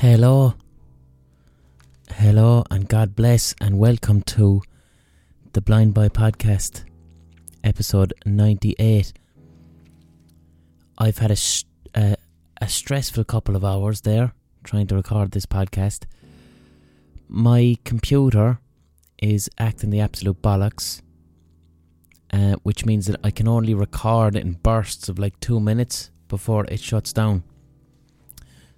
Hello. Hello, and God bless, and welcome to the Blind Boy Podcast, episode 98. I've had a, sh- uh, a stressful couple of hours there trying to record this podcast. My computer is acting the absolute bollocks, uh, which means that I can only record in bursts of like two minutes before it shuts down.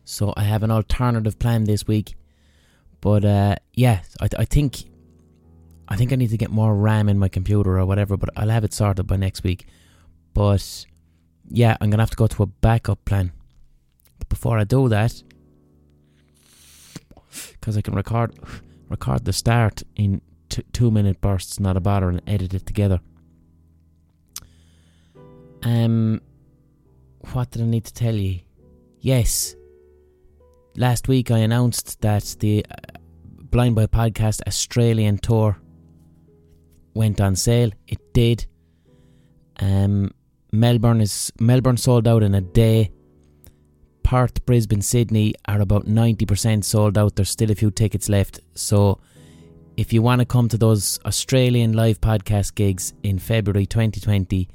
So I have an alternative plan this week, but uh, yeah, I, I think I think I need to get more RAM in my computer or whatever. But I'll have it sorted by next week. But yeah, I'm gonna have to go to a backup plan. But before I do that, because I can record record the start in t- two minute bursts, not a bother, and edit it together. Um, what did I need to tell you? Yes, last week I announced that the uh, Blind Boy Podcast Australian tour went on sale. It did. Um, Melbourne is Melbourne sold out in a day. Perth, Brisbane, Sydney are about ninety percent sold out. There's still a few tickets left. So, if you want to come to those Australian live podcast gigs in February 2020,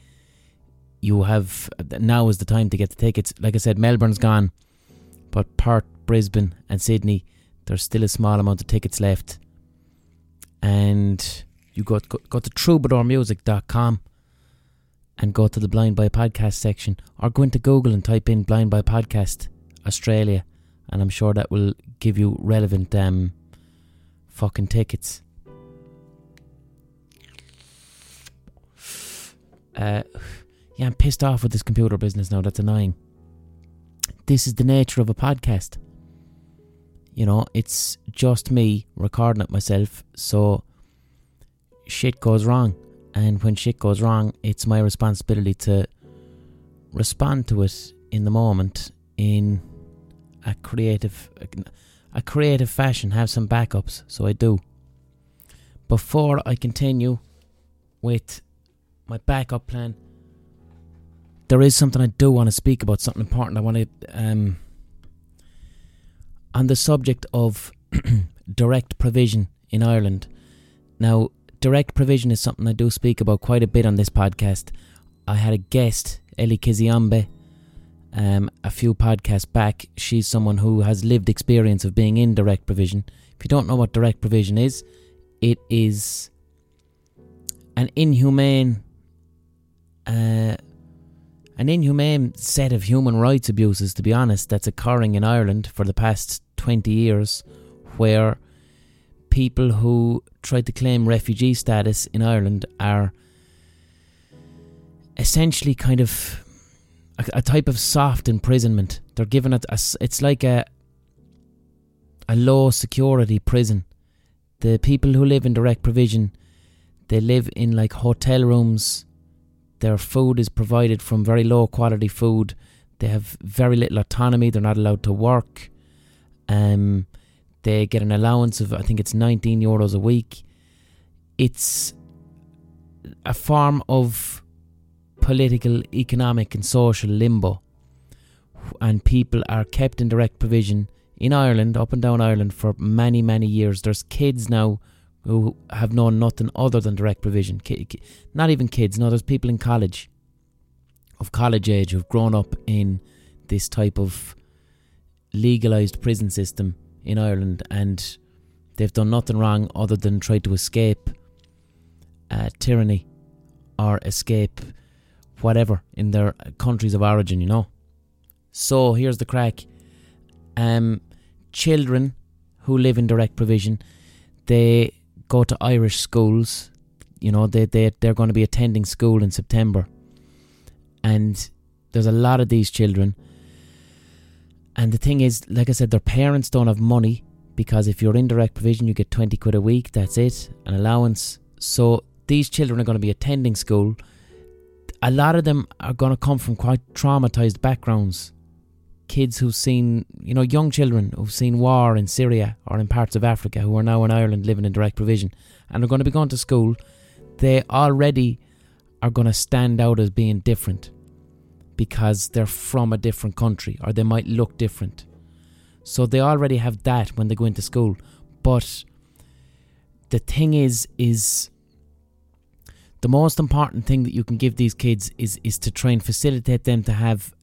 you have now is the time to get the tickets. Like I said, Melbourne's gone, but Perth, Brisbane, and Sydney, there's still a small amount of tickets left. And you go go, go to troubadourmusic.com and go to the Blind Boy Podcast section, or go into Google and type in Blind Boy Podcast Australia, and I'm sure that will give you relevant um fucking tickets. Uh, yeah, I'm pissed off with this computer business now. That's annoying. This is the nature of a podcast. You know, it's just me recording it myself, so shit goes wrong. And when shit goes wrong, it's my responsibility to respond to it in the moment in a creative a creative fashion, have some backups, so I do. Before I continue with my backup plan, there is something I do want to speak about, something important. I want to um on the subject of direct provision in Ireland. Now, direct provision is something I do speak about quite a bit on this podcast. I had a guest, Ellie Kisyombe, um, a few podcasts back. She's someone who has lived experience of being in direct provision. If you don't know what direct provision is, it is an inhumane, uh, an inhumane set of human rights abuses. To be honest, that's occurring in Ireland for the past twenty years, where people who try to claim refugee status in Ireland are essentially kind of a, a type of soft imprisonment. They're given it a, it's like a a low security prison. The people who live in direct provision, they live in like hotel rooms. Their food is provided from very low quality food. They have very little autonomy. They're not allowed to work. Um, they get an allowance of I think it's 19 euros a week. It's a form of political, economic, and social limbo, and people are kept in direct provision in Ireland, up and down Ireland, for many, many years. There's kids now who have known nothing other than direct provision. Not even kids. No, there's people in college, of college age, who've grown up in this type of legalized prison system in Ireland, and they've done nothing wrong other than try to escape uh, tyranny or escape whatever in their countries of origin, you know. So here's the crack. Um, children who live in direct provision, they go to Irish schools. You know, they they they're going to be attending school in September, and there's a lot of these children. And the thing is, like I said, their parents don't have money because if you're in direct provision, you get 20 quid a week, that's it, an allowance. So these children are going to be attending school. A lot of them are going to come from quite traumatized backgrounds. Kids who've seen, you know, young children who've seen war in Syria or in parts of Africa who are now in Ireland living in direct provision and are going to be going to school. They already are going to stand out as being different because they're from a different country or they might look different. So they already have that when they go into school. But the thing is, is the most important thing that you can give these kids is is to try and facilitate them to have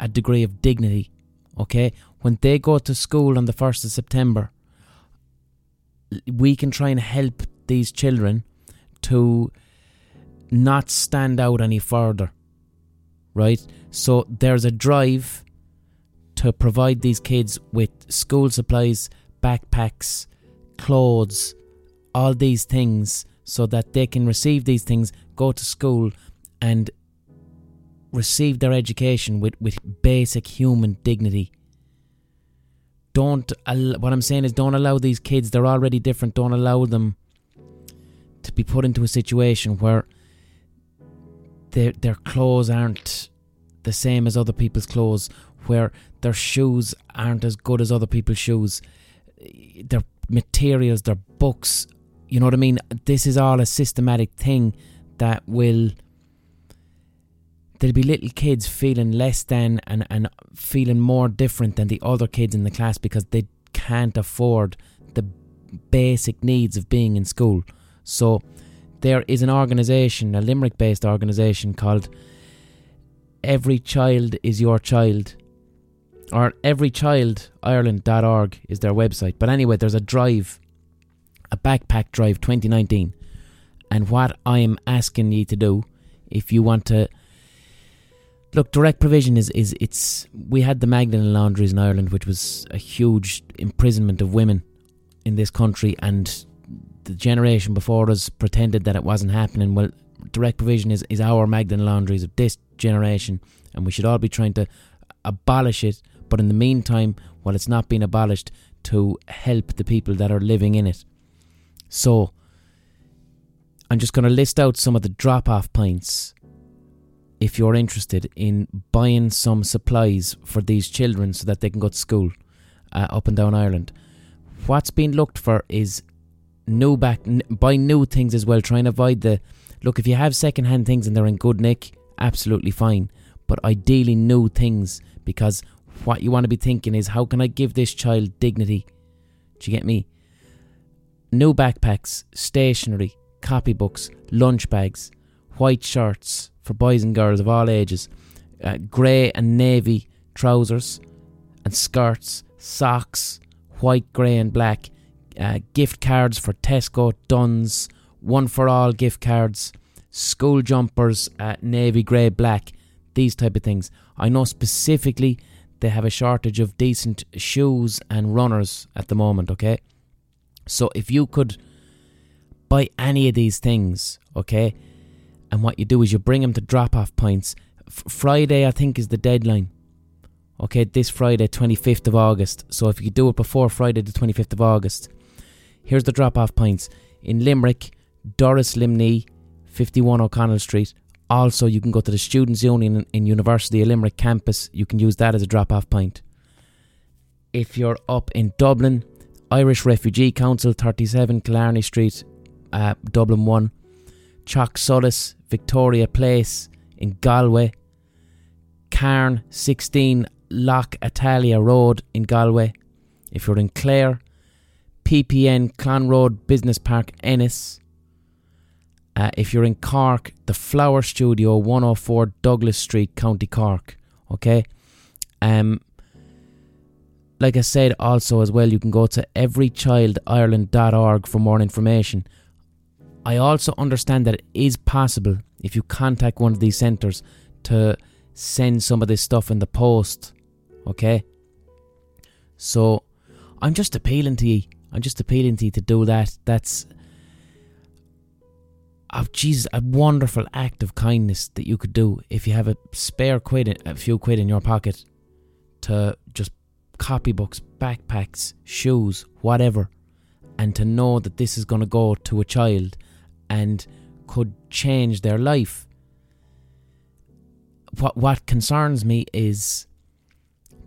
a degree of dignity. Okay, when they go to school on the first of September, we can try and help these children to not stand out any further. Right? So there's a drive to provide these kids with school supplies, backpacks, clothes, all these things so that they can receive these things, go to school and receive their education with, with basic human dignity. Don't, what I'm saying is, don't allow these kids, they're already different, don't allow them to be put into a situation where their, their clothes aren't the same as other people's clothes, where their shoes aren't as good as other people's shoes, their materials, their books, you know what I mean? This is all a systematic thing that will. There'll be little kids feeling less than and, and feeling more different than the other kids in the class because they can't afford the basic needs of being in school. So there is an organisation, a Limerick based organisation called Every Child is Your Child. Or everychildireland.org is their website. But anyway, there's a drive, a backpack drive 2019. And what I am asking you to do, if you want to look, direct provision is, is it's we had the Magdalen laundries in Ireland, which was a huge imprisonment of women in this country, and the generation before us pretended that it wasn't happening. Well, direct provision is, is our Magdalen laundries of this generation, and we should all be trying to abolish it. But in the meantime, while it's not being abolished, to help the people that are living in it. So, I'm just going to list out some of the drop off points if you're interested in buying some supplies for these children so that they can go to school uh, up and down Ireland. What's being looked for is new back, n- buy new things as well. Try and avoid the look. If you have second hand things and they're in good nick, absolutely fine. But ideally, new things because what you want to be thinking is how can I give this child dignity? Do you get me? New backpacks, stationery, copybooks, lunch bags, white shirts for boys and girls of all ages, uh, grey and navy trousers and skirts, socks, white, grey, and black, uh, gift cards for Tesco, Dunnes, one for all gift cards, school jumpers, uh, navy, grey, black, these type of things. I know specifically they have a shortage of decent shoes and runners at the moment, okay? So if you could buy any of these things, okay, and what you do is you bring them to drop off points. F- Friday, I think, is the deadline. Okay, this Friday, 25th of August. So if you do it before Friday, the 25th of August, Here's the drop off points in Limerick, Doras Luimní, 51 O'Connell Street. Also, you can go to the Students' Union in University of Limerick campus. You can use that as a drop off point. If you're up in Dublin, Irish Refugee Council, 37 Killarney Street, uh, Dublin 1. Chalk Solace, Victoria Place in Galway. Carn, 16 Lough Atalia Road in Galway. If you're in Clare, PPN Clonroad Business Park Ennis. Uh, if you're in Cork, the Flower Studio 104 Douglas Street, County Cork. Okay? Um, like I said, also as well, you can go to everychildireland.org for more information. I also understand that it is possible if you contact one of these centres to send some of this stuff in the post. Okay? So I'm just appealing to you I'm just appealing to you to do that. That's oh Jesus, a wonderful act of kindness that you could do if you have a spare quid, a few quid in your pocket, to just copybooks, backpacks, shoes, whatever, and to know that this is going to go to a child and could change their life. What what concerns me is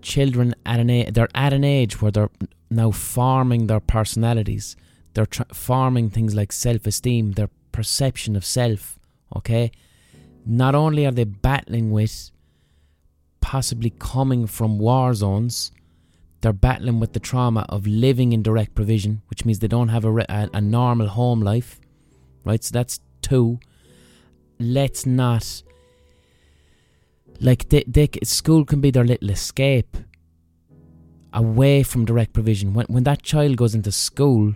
children at an age, they're at an age where they're now forming their personalities. They're tra- forming things like self esteem, their perception of self. Okay? Not only are they battling with possibly coming from war zones, they're battling with the trauma of living in direct provision, which means they don't have a, a, a normal home life, right? So that's two. Let's not like they, they, school can be their little escape away from direct provision. When when that child goes into school,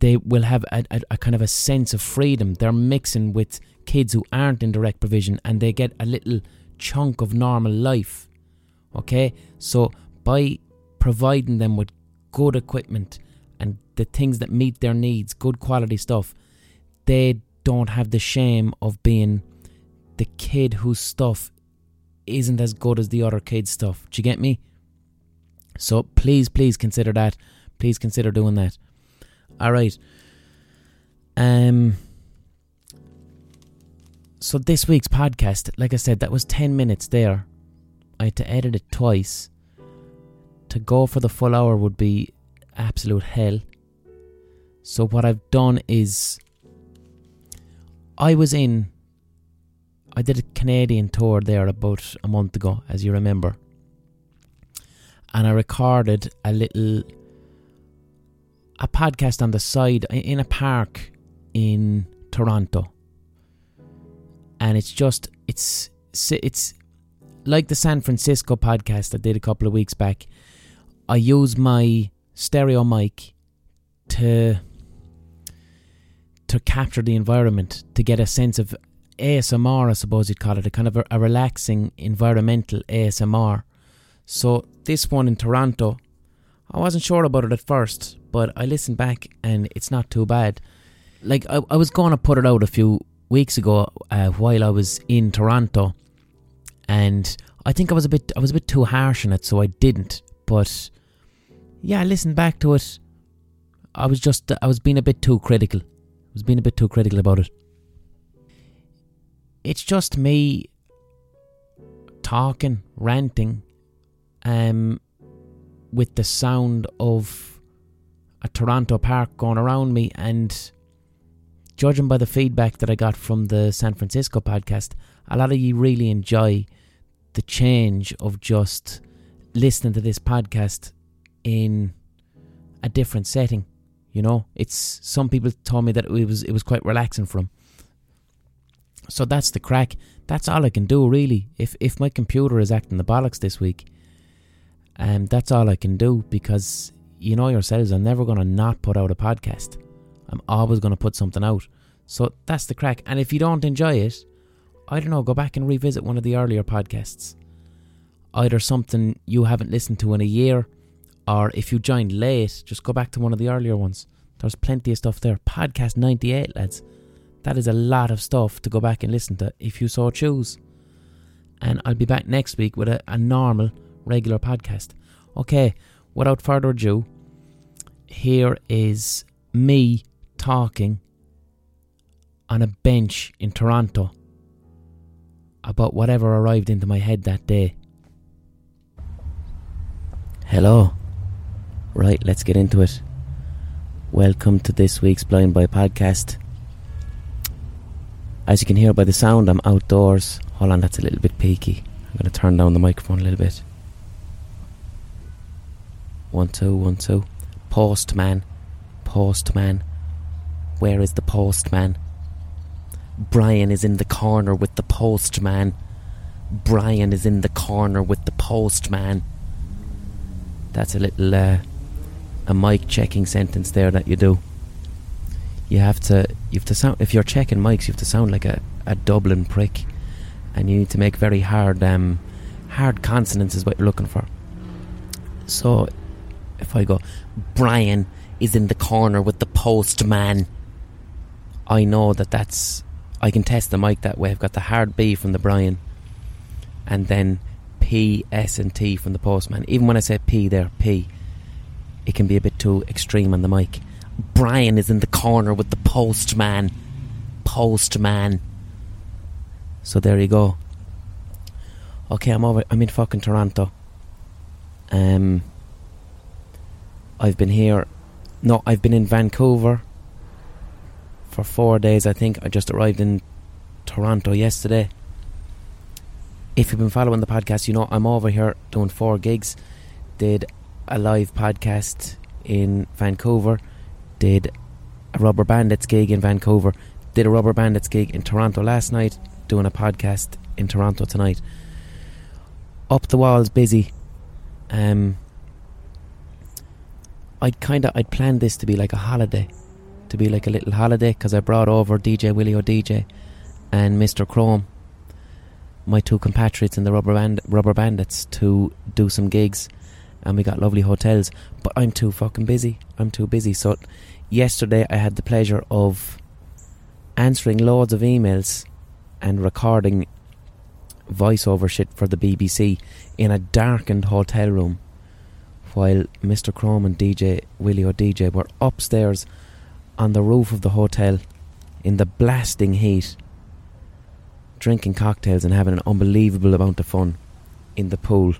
they will have a, a, a, kind of a sense of freedom. They're mixing with kids who aren't in direct provision, and they get a little chunk of normal life. Okay, so by providing them with good equipment and the things that meet their needs, good quality stuff, they don't have the shame of being the kid whose stuff isn't as good as the other kids' stuff. Do you get me? So please, please consider that. Please consider doing that. All right. Um. So this week's podcast, like I said, that was ten minutes there. I had to edit it twice. To go for the full hour would be absolute hell. So what I've done is I was in I did a Canadian tour there about a month ago, as you remember. And I recorded a little a podcast on the side in a park in Toronto. And it's just it's it's like the San Francisco podcast I did a couple of weeks back. I use my stereo mic to to capture the environment to get a sense of ASMR, I suppose you'd call it, a kind of a, a relaxing environmental ASMR. So this one in Toronto, I wasn't sure about it at first, but I listened back and it's not too bad. Like I, I was going to put it out a few weeks ago uh, while I was in Toronto, and I think I was a bit I was a bit too harsh on it, so I didn't. But yeah, I listened back to it. I was just I was being a bit too critical. Was being a bit too critical about it it's just me talking, ranting, um, with the sound of a Toronto park going around me, and judging by the feedback that I got from the San Francisco podcast, a lot of you really enjoy the change of just listening to this podcast in a different setting. You know, it's some people told me that it was it was quite relaxing for them. So that's the crack. That's all I can do really. If if my computer is acting the bollocks this week, um, that's all I can do because you know yourselves, I'm never gonna not put out a podcast. I'm always gonna put something out. So that's the crack. And if you don't enjoy it, I don't know, go back and revisit one of the earlier podcasts. Either something you haven't listened to in a year, or if you joined late, just go back to one of the earlier ones. There's plenty of stuff there. Podcast 98, lads. That is a lot of stuff to go back and listen to if you so choose. And I'll be back next week with a, a normal, regular podcast. Okay, without further ado, here is me talking on a bench in Toronto about whatever arrived into my head that day. Hello. Right, let's get into it. Welcome to this week's Blind Boy podcast. As you can hear by the sound, I'm outdoors. Hold on, that's a little bit peaky. I'm going to turn down the microphone a little bit. One, two, one, two. Postman. Postman. Where is the postman? Brian is in the corner with the postman. Brian is in the corner with the postman. That's a little uh, a mic checking sentence there that you do. You have to you have to sound if you're checking mics you have to sound like a, a Dublin prick and you need to make very hard um, hard consonants is what you're looking for. So if I go Brian is in the corner with the postman I know that that's I can test the mic that way. I've got the hard B from the Brian and then P S and T from the postman. Even when I say P there P it can be a bit too extreme on the mic Brian is in the corner with the postman. Postman. So there you go. Okay, I'm over. I'm in fucking Toronto. Um, I've been here. No, I've been in Vancouver for four days. I think I just arrived in Toronto yesterday. If you've been following the podcast, you know I'm over here doing four gigs. Did a live podcast in Vancouver, did a Rubber Bandits gig in Vancouver, did a Rubber Bandits gig in Toronto last night, doing a podcast in Toronto tonight. Up the walls, busy. Um, I'd kind of I'd planned this to be like a holiday, to be like a little holiday because I brought over DJ Willie O'DJ and Mr Chrome, my two compatriots in the Rubber Band Rubber Bandits, to do some gigs, and we got lovely hotels. But I'm too fucking busy. I'm too busy. So yesterday I had the pleasure of answering loads of emails and recording voiceover shit for the BBC in a darkened hotel room while Mr. Chrome and DJ Willie O'DJ were upstairs on the roof of the hotel in the blasting heat drinking cocktails and having an unbelievable amount of fun in the pool.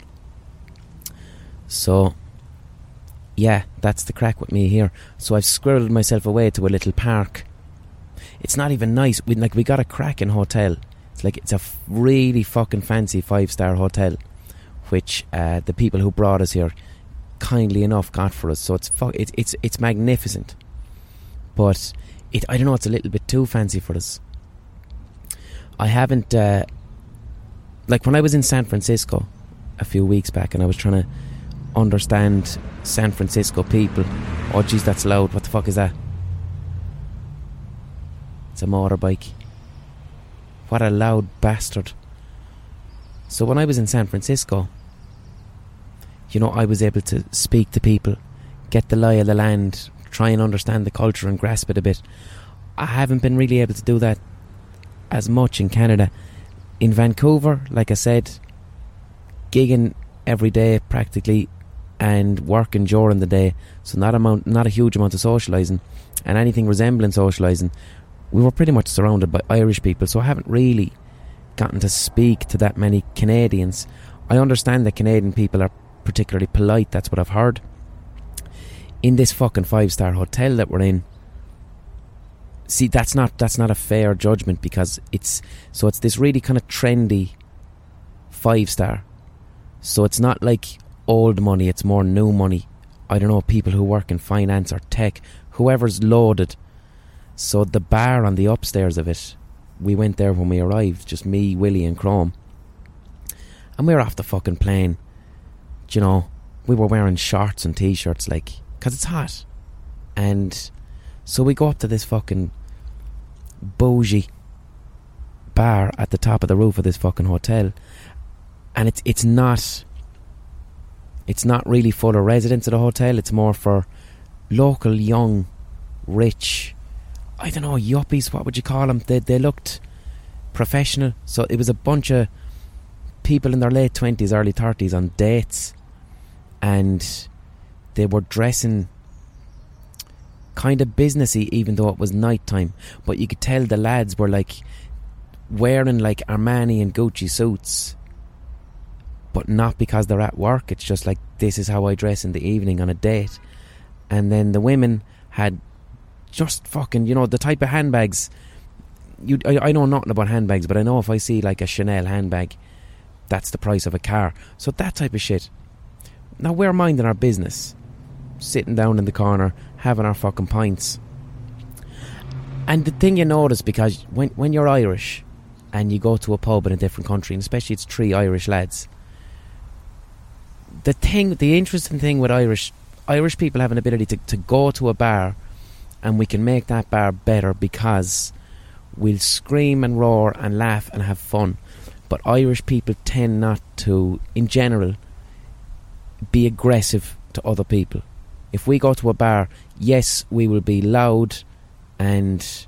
So yeah, that's the crack with me here. So I've squirreled myself away to a little park. It's not even nice. We like we got a cracking hotel. It's like it's a really fucking fancy five star hotel, which uh, the people who brought us here kindly enough got for us. So it's fu- it's it's it's magnificent, but it I don't know. It's a little bit too fancy for us. I haven't uh, like when I was in San Francisco a few weeks back, and I was trying to understand San Francisco people. Oh, jeez, that's loud. What the fuck is that? It's a motorbike. What a loud bastard. So, when I was in San Francisco, you know, I was able to speak to people, get the lie of the land, try and understand the culture and grasp it a bit. I haven't been really able to do that as much in Canada. In Vancouver, like I said, gigging every day practically and working during the day, so not amount, not a huge amount of socialising, and anything resembling socialising. We were pretty much surrounded by Irish people, so I haven't really gotten to speak to that many Canadians. I understand that Canadian people are particularly polite. That's what I've heard. In this fucking five star hotel that we're in, see that's not that's not a fair judgment because it's so it's this really kind of trendy five star. So it's not like old money, it's more new money. I don't know, people who work in finance or tech, whoever's loaded. So the bar on the upstairs of it, we went there when we arrived, just me, Willie, and Chrome. And we were off the fucking plane. Do you know, we were wearing shorts and t shirts, like, because it's hot. And so we go up to this fucking bougie bar at the top of the roof of this fucking hotel. And it's it's not it's not really for the residents of the hotel. It's more for local, young, rich, I don't know, yuppies. What would you call them? They they looked professional. So it was a bunch of people in their late twenties, early thirties on dates, and they were dressing kind of businessy, even though it was night time. But you could tell the lads were like wearing like Armani and Gucci suits but not because they're at work. It's just like this is how I dress in the evening on a date. And then the women had just fucking, you know, the type of handbags. You, I, I know nothing about handbags, but I know if I see like a Chanel handbag, that's the price of a car. So that type of shit. Now we're minding our business, sitting down in the corner, having our fucking pints. And the thing you notice because when when you're Irish and you go to a pub in a different country, and especially it's three Irish lads, the thing, the interesting thing with Irish Irish people have an ability to, to go to a bar and we can make that bar better because we'll scream and roar and laugh and have fun. But Irish people tend not to, in general, be aggressive to other people. If we go to a bar, yes, we will be loud and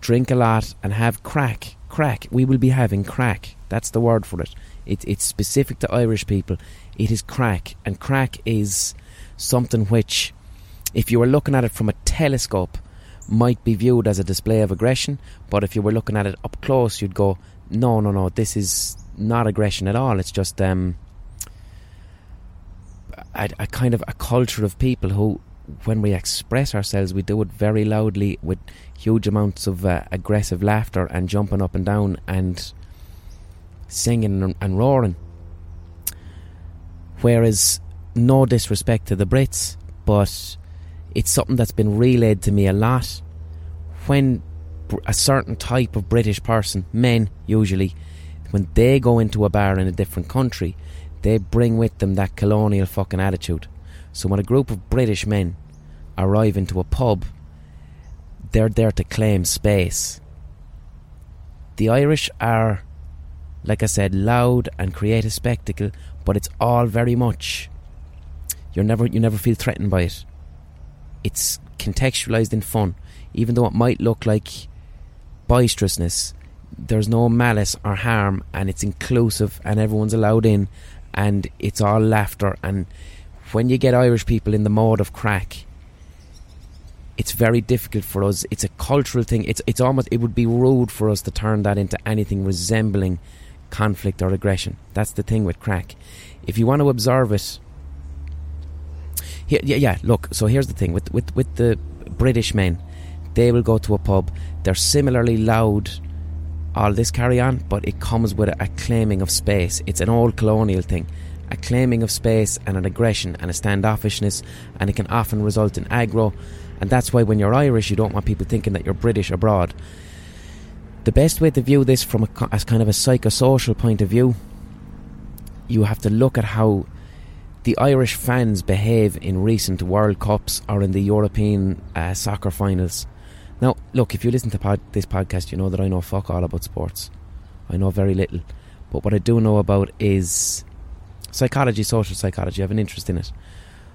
drink a lot and have crack. Crack. We will be having crack. That's the word for it. it it's specific to Irish people it is crack, and crack is something which, if you were looking at it from a telescope, might be viewed as a display of aggression, but if you were looking at it up close, you'd go, no, no, no, this is not aggression at all. It's just um, a, a kind of a culture of people who, when we express ourselves, we do it very loudly with huge amounts of uh, aggressive laughter and jumping up and down and singing and, and roaring. Whereas no disrespect to the Brits, but it's something that's been relayed to me a lot. When a certain type of British person, men usually, when they go into a bar in a different country, they bring with them that colonial fucking attitude. So when a group of British men arrive into a pub, they're there to claim space. The Irish are, like I said, loud and create a spectacle, but it's all very much. You're never you never feel threatened by it. It's contextualized in fun, even though it might look like boisterousness. There's no malice or harm, and it's inclusive, and everyone's allowed in, and it's all laughter. And when you get Irish people in the mode of crack, it's very difficult for us. It's a cultural thing. It's it's almost it would be rude for us to turn that into anything resembling conflict or aggression. That's the thing with crack. If you want to observe it, here, yeah, yeah. Look, so here's the thing with with with the British men, they will go to a pub. They're similarly loud. All this carry on, but it comes with a, a claiming of space. It's an old colonial thing a claiming of space and an aggression and a standoffishness, and it can often result in aggro. And that's why when you're Irish, you don't want people thinking that you're British abroad. The best way to view this from a, as kind of a psychosocial point of view, you have to look at how the Irish fans behave in recent World Cups or in the European uh, soccer finals. Now, look, if you listen to pod- this podcast, you know that I know fuck all about sports. I know very little. But what I do know about is psychology, social psychology. I have an interest in it.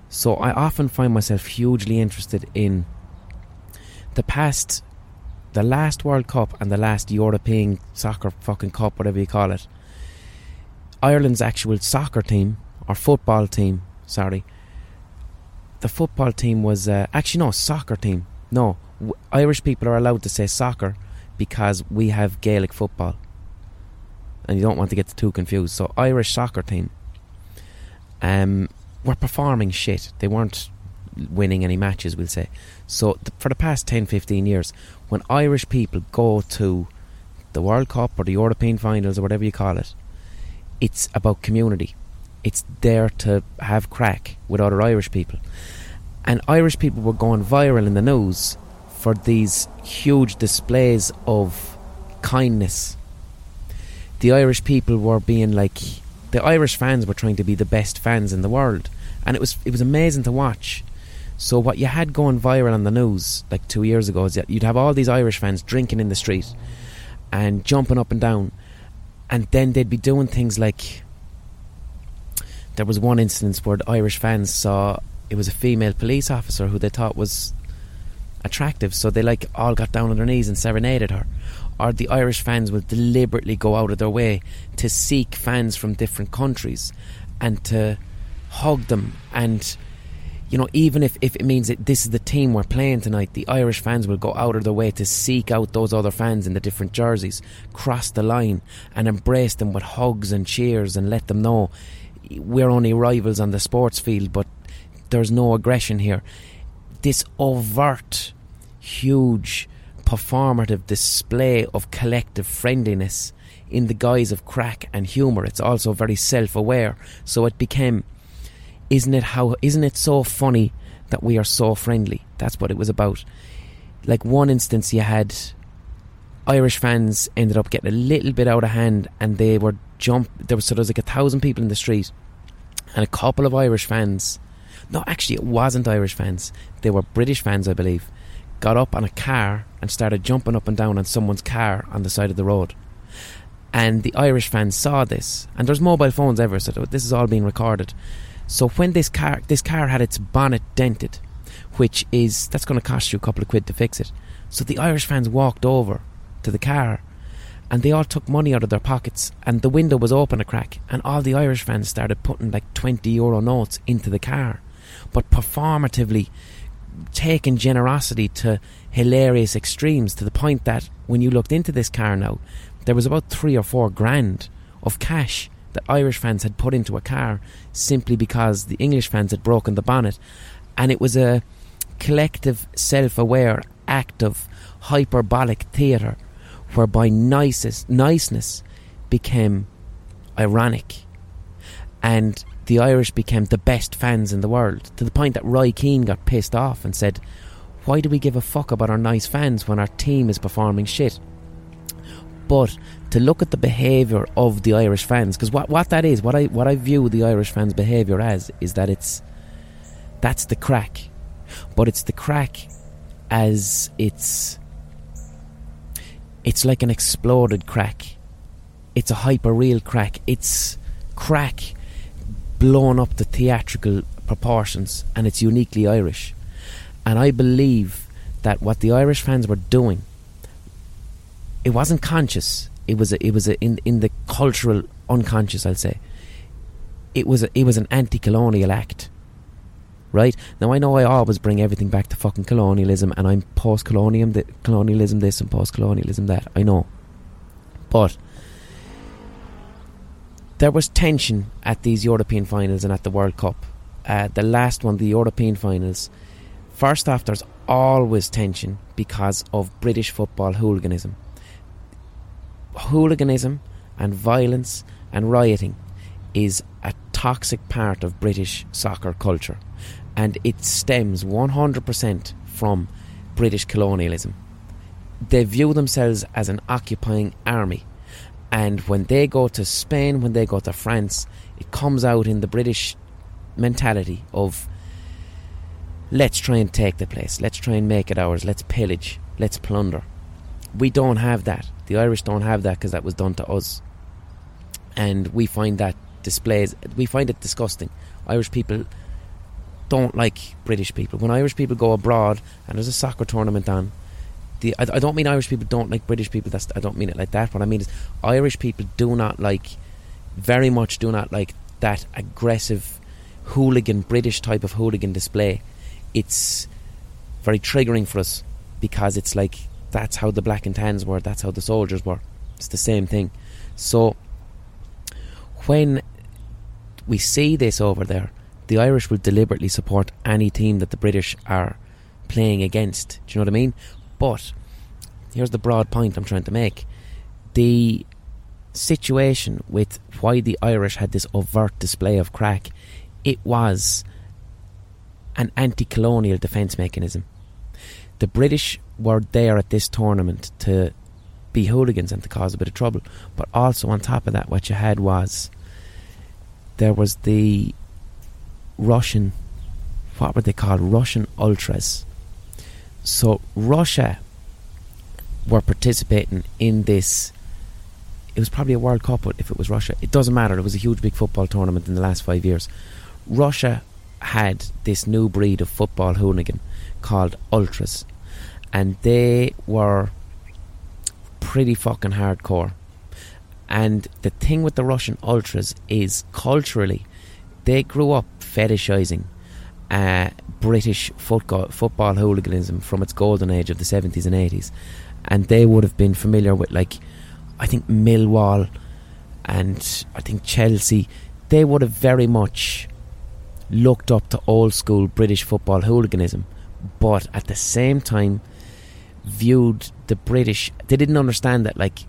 So I often find myself hugely interested in the past, the last World Cup and the last European soccer fucking cup, whatever you call it. Ireland's actual soccer team or football team, sorry. The football team was uh, actually no soccer team. No, w- Irish people are allowed to say soccer because we have Gaelic football, and you don't want to get too confused. So Irish soccer team. Um, were performing shit. They weren't winning any matches, we'll say. So, th- for the past 10 15 years, when Irish people go to the World Cup or the European finals or whatever you call it, it's about community. It's there to have crack with other Irish people. And Irish people were going viral in the news for these huge displays of kindness. The Irish people were being like the Irish fans were trying to be the best fans in the world, and it was it was amazing to watch. So what you had going viral on the news like two years ago is that you'd have all these Irish fans drinking in the street and jumping up and down, and then they'd be doing things like there was one instance where Irish fans saw it was a female police officer who they thought was attractive, so they like all got down on their knees and serenaded her. Or the Irish fans will deliberately go out of their way to seek fans from different countries and to hug them and you know even if, if it means that this is the team we're playing tonight the Irish fans will go out of their way to seek out those other fans in the different jerseys cross the line and embrace them with hugs and cheers and let them know we're only rivals on the sports field but there's no aggression here this overt huge performative display of collective friendliness in the guise of crack and humour. It's also very self aware. So it became isn't it how isn't it so funny that we are so friendly? That's what it was about. Like one instance you had Irish fans ended up getting a little bit out of hand and they were jump there was so there was like a thousand people in the street and a couple of Irish fans no actually it wasn't Irish fans they were British fans I believe got up on a car and started jumping up and down on someone's car on the side of the road. And the Irish fans saw this, and there's mobile phones ever, so this is all being recorded. So when this car, this car had its bonnet dented, which is that's going to cost you a couple of quid to fix it. So the Irish fans walked over to the car, and they all took money out of their pockets, and the window was open a crack, and all the Irish fans started putting like twenty euro notes into the car, but performatively taking generosity to hilarious extremes to the point that when you looked into this car now, there was about three or four grand of cash that Irish fans had put into a car simply because the English fans had broken the bonnet. And it was a collective, self aware act of hyperbolic theatre whereby niceness became ironic. And the Irish became the best fans in the world to the point that Roy Keane got pissed off and said, "Why do we give a fuck about our nice fans when our team is performing shit?" But to look at the behaviour of the Irish fans, because what what that is, what I what I view the Irish fans' behaviour as is that it's that's the crack, but it's the crack as it's it's like an exploded crack. It's a hyper real crack. It's crack blown up to theatrical proportions and it's uniquely Irish. And I believe that what the Irish fans were doing it wasn't conscious. It was a, it was a, in in the cultural unconscious, I'll say. It was a, it was an anti-colonial act. Right now, I know I always bring everything back to fucking colonialism, and I'm post-colonialism, colonialism this and post-colonialism that. I know, but there was tension at these European finals and at the World Cup. Uh, the last one, the European finals. First off, there's always tension because of British football hooliganism hooliganism and violence and rioting is a toxic part of British soccer culture and it stems 100% from British colonialism. They view themselves as an occupying army and when they go to Spain, when they go to France, it comes out in the British mentality of let's try and take the place, let's try and make it ours, let's pillage, let's plunder. We don't have that. The Irish don't have that because that was done to us, and we find that displays. We find it disgusting. Irish people don't like British people. When Irish people go abroad and there's a soccer tournament on, the I, I don't mean Irish people don't like British people. That's I don't mean it like that. What I mean is Irish people do not like, very much do not like that aggressive, hooligan British type of hooligan display. It's very triggering for us because it's like that's how the black and tans were, that's how the soldiers were. It's the same thing. So when we see this over there, the Irish will deliberately support any team that the British are playing against. Do you know what I mean? But here's the broad point I'm trying to make. The situation with why the Irish had this overt display of crack, it was an anti colonial defence mechanism. The British were there at this tournament to be hooligans and to cause a bit of trouble. But also on top of that, what you had was there was the Russian, what were they called? Russian ultras. So Russia were participating in this. It was probably a World Cup, but if it was Russia, it doesn't matter. It was a huge, big football tournament in the last five years. Russia had this new breed of football hooligan called ultras and they were pretty fucking hardcore. And the thing with the Russian ultras is culturally, they grew up fetishizing uh, British football, football hooliganism from its golden age of the 70s and 80s. And they would have been familiar with, like, I think Millwall and I think Chelsea. They would have very much looked up to old school British football hooliganism. But at the same time, viewed the British. They didn't understand that like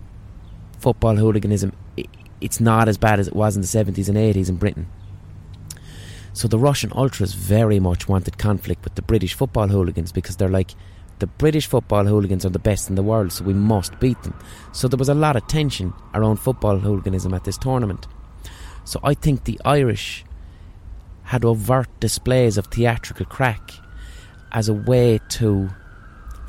football hooliganism. it's not as bad as it was in the seventies and eighties in Britain. So the Russian ultras very much wanted conflict with the British football hooligans because they're like the British football hooligans are the best in the world, so we must beat them. So there was a lot of tension around football hooliganism at this tournament. So I think the Irish had overt displays of theatrical crack as a way to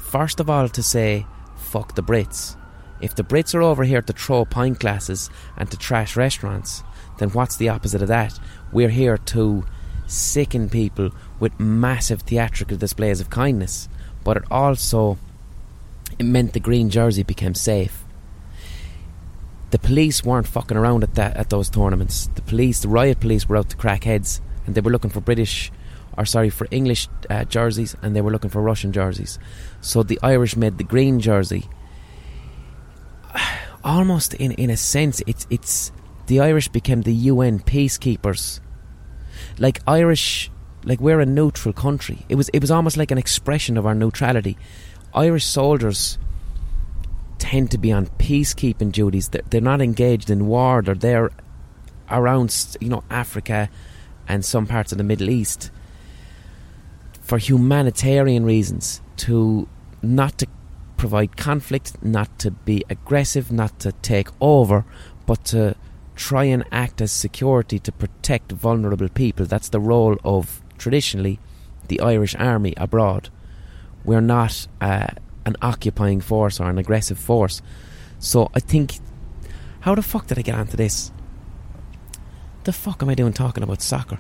first of all to say, fuck the Brits. If the Brits are over here to throw pint glasses and to trash restaurants, then what's the opposite of that? We're here to sicken people with massive theatrical displays of kindness. But it also it meant the green jersey became safe. The police weren't fucking around at that at those tournaments. The police, the riot police, were out to crack heads, and they were looking for British or sorry, for English uh, jerseys, and they were looking for Russian jerseys. So the Irish made the green jersey. Almost in in a sense, it's it's the Irish became the UN peacekeepers. Like Irish, like we're a neutral country. It was it was almost like an expression of our neutrality. Irish soldiers tend to be on peacekeeping duties. They're, they're not engaged in war. They're there around, you know, Africa and some parts of the Middle East for humanitarian reasons to not to provide conflict, not to be aggressive, not to take over, but to try and act as security to protect vulnerable people. That's the role of traditionally the Irish Army abroad. We're not uh, an occupying force or an aggressive force. So I think, how the fuck did I get onto this? The fuck am I doing talking about soccer?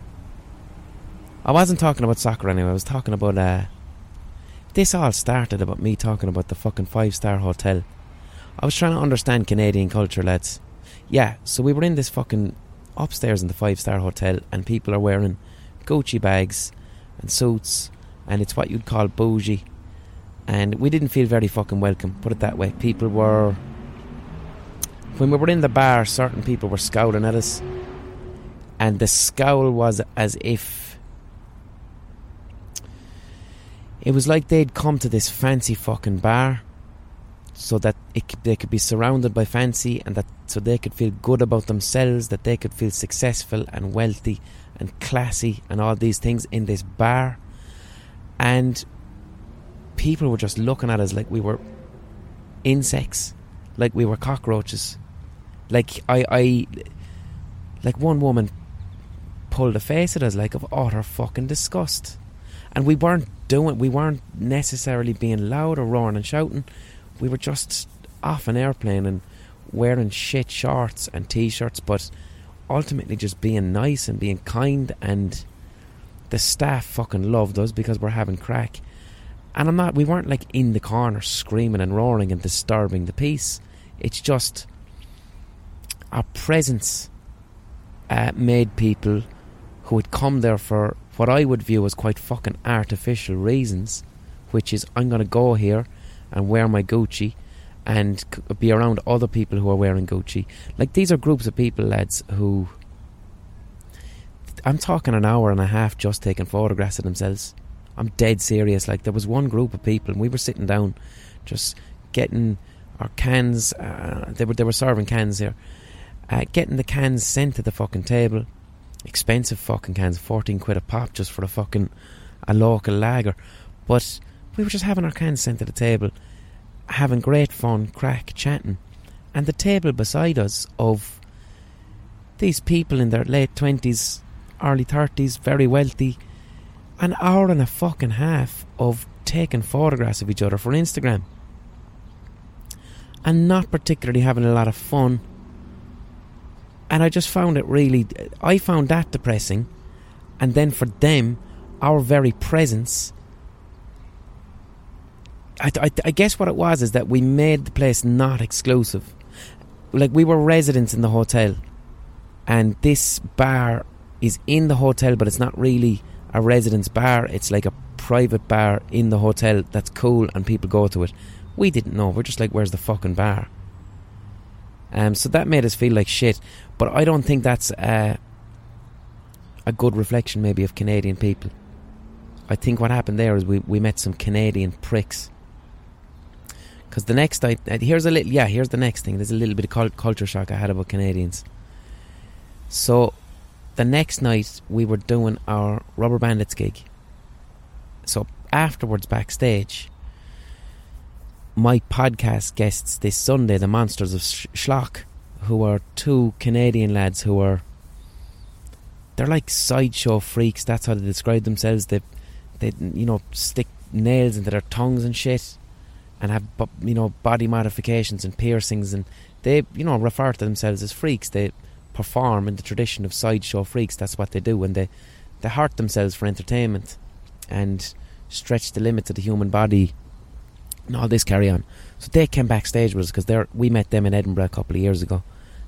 I wasn't talking about soccer anyway. I was talking about. Uh, this all started about me talking about the fucking five star hotel. I was trying to understand Canadian culture, lads. Yeah, so we were in this fucking upstairs in the five star hotel, and people are wearing Gucci bags and suits, and it's what you'd call bougie. And we didn't feel very fucking welcome, put it that way. People were. When we were in the bar, certain people were scowling at us, and the scowl was as if. It was like they'd come to this fancy fucking bar so that it, they could be surrounded by fancy and that so they could feel good about themselves, that they could feel successful and wealthy and classy and all these things in this bar. And people were just looking at us like we were insects, like we were cockroaches. Like I, I like one woman pulled a face at us like of utter fucking disgust. And we weren't doing we weren't necessarily being loud or roaring and shouting. We were just off an airplane and wearing shit shorts and t-shirts, but ultimately just being nice and being kind and the staff fucking loved us because we're having crack. And I'm not we weren't like in the corner screaming and roaring and disturbing the peace. It's just our presence uh, made people who had come there for what I would view as quite fucking artificial reasons, which is I'm going to go here and wear my Gucci and be around other people who are wearing Gucci. Like these are groups of people, lads, who I'm talking an hour and a half just taking photographs of themselves. I'm dead serious. Like there was one group of people, and we were sitting down, just getting our cans. Uh, they were they were serving cans here, uh, getting the cans sent to the fucking table. Expensive fucking cans, fourteen quid a pop just for a fucking a local lager, but we were just having our cans sent to the table having great fun, crack, chatting. And the table beside us of these people in their late 20s, early 30s, very wealthy, an hour and a fucking half of taking photographs of each other for Instagram. And not particularly having a lot of fun. And I just found it really, I found that depressing. And then for them, our very presence I, I, I guess what it was is that we made the place not exclusive. Like we were residents in the hotel, and this bar is in the hotel, but it's not really a residence bar. It's like a private bar in the hotel that's cool, and people go to it. We didn't know. We're just like, where's the fucking bar? Um, so that made us feel like shit. But I don't think that's uh, a good reflection, maybe, of Canadian people. I think what happened there is we, we met some Canadian pricks because the next night, uh, here's a little, yeah, here's the next thing. There's a little bit of culture shock I had about Canadians. So, the next night we were doing our Rubber Bandits gig. So afterwards, backstage, my podcast guests this Sunday, the Monsters of Schlock, who are two Canadian lads who are they're like sideshow freaks. That's how they describe themselves. They, they, you know, stick nails into their tongues and shit and have you know body modifications and piercings, and they you know refer to themselves as freaks. They perform in the tradition of sideshow freaks. That's what they do, and they they hurt themselves for entertainment and stretch the limits of the human body and all this carry on. So they came backstage with us because we met them in Edinburgh a couple of years ago,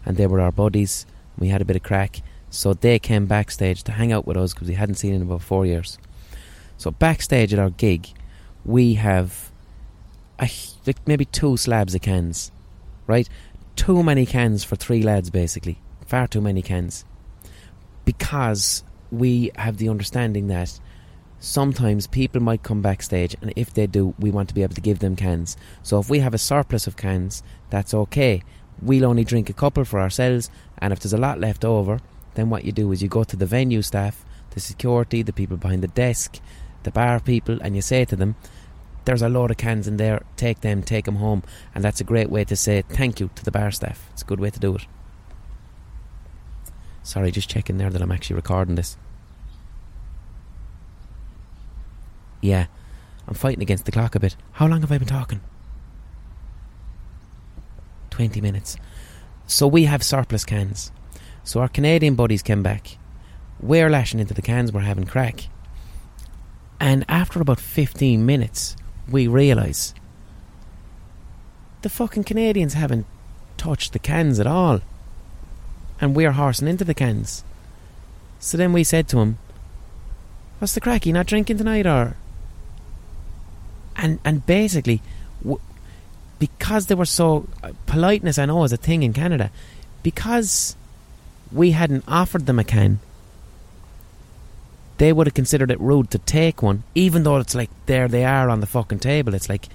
and they were our buddies. We had a bit of crack, so they came backstage to hang out with us because we hadn't seen them in about four years. So backstage at our gig, we have a, like maybe two slabs of cans, right? Too many cans for three lads, basically. Far too many cans. Because we have the understanding that sometimes people might come backstage, and if they do, we want to be able to give them cans. So if we have a surplus of cans, that's okay. We'll only drink a couple for ourselves, and if there's a lot left over, then what you do is you go to the venue staff, the security, the people behind the desk, the bar people, and you say to them, there's a load of cans in there, take them, take them home. And that's a great way to say thank you to the bar staff. It's a good way to do it. Sorry, just checking there that I'm actually recording this. Yeah, I'm fighting against the clock a bit. How long have I been talking? 20 minutes. So we have surplus cans. So our Canadian buddies came back. We're lashing into the cans, we're having crack. And after about 15 minutes, we realise the fucking Canadians haven't touched the cans at all. And we're horsing into the cans. So then we said to him, What's the crack? You not drinking tonight or? And, and basically, w- because they were so. Uh, politeness, I know, is a thing in Canada. Because we hadn't offered them a can, they would have considered it rude to take one, even though it's like there they are on the fucking table. It's like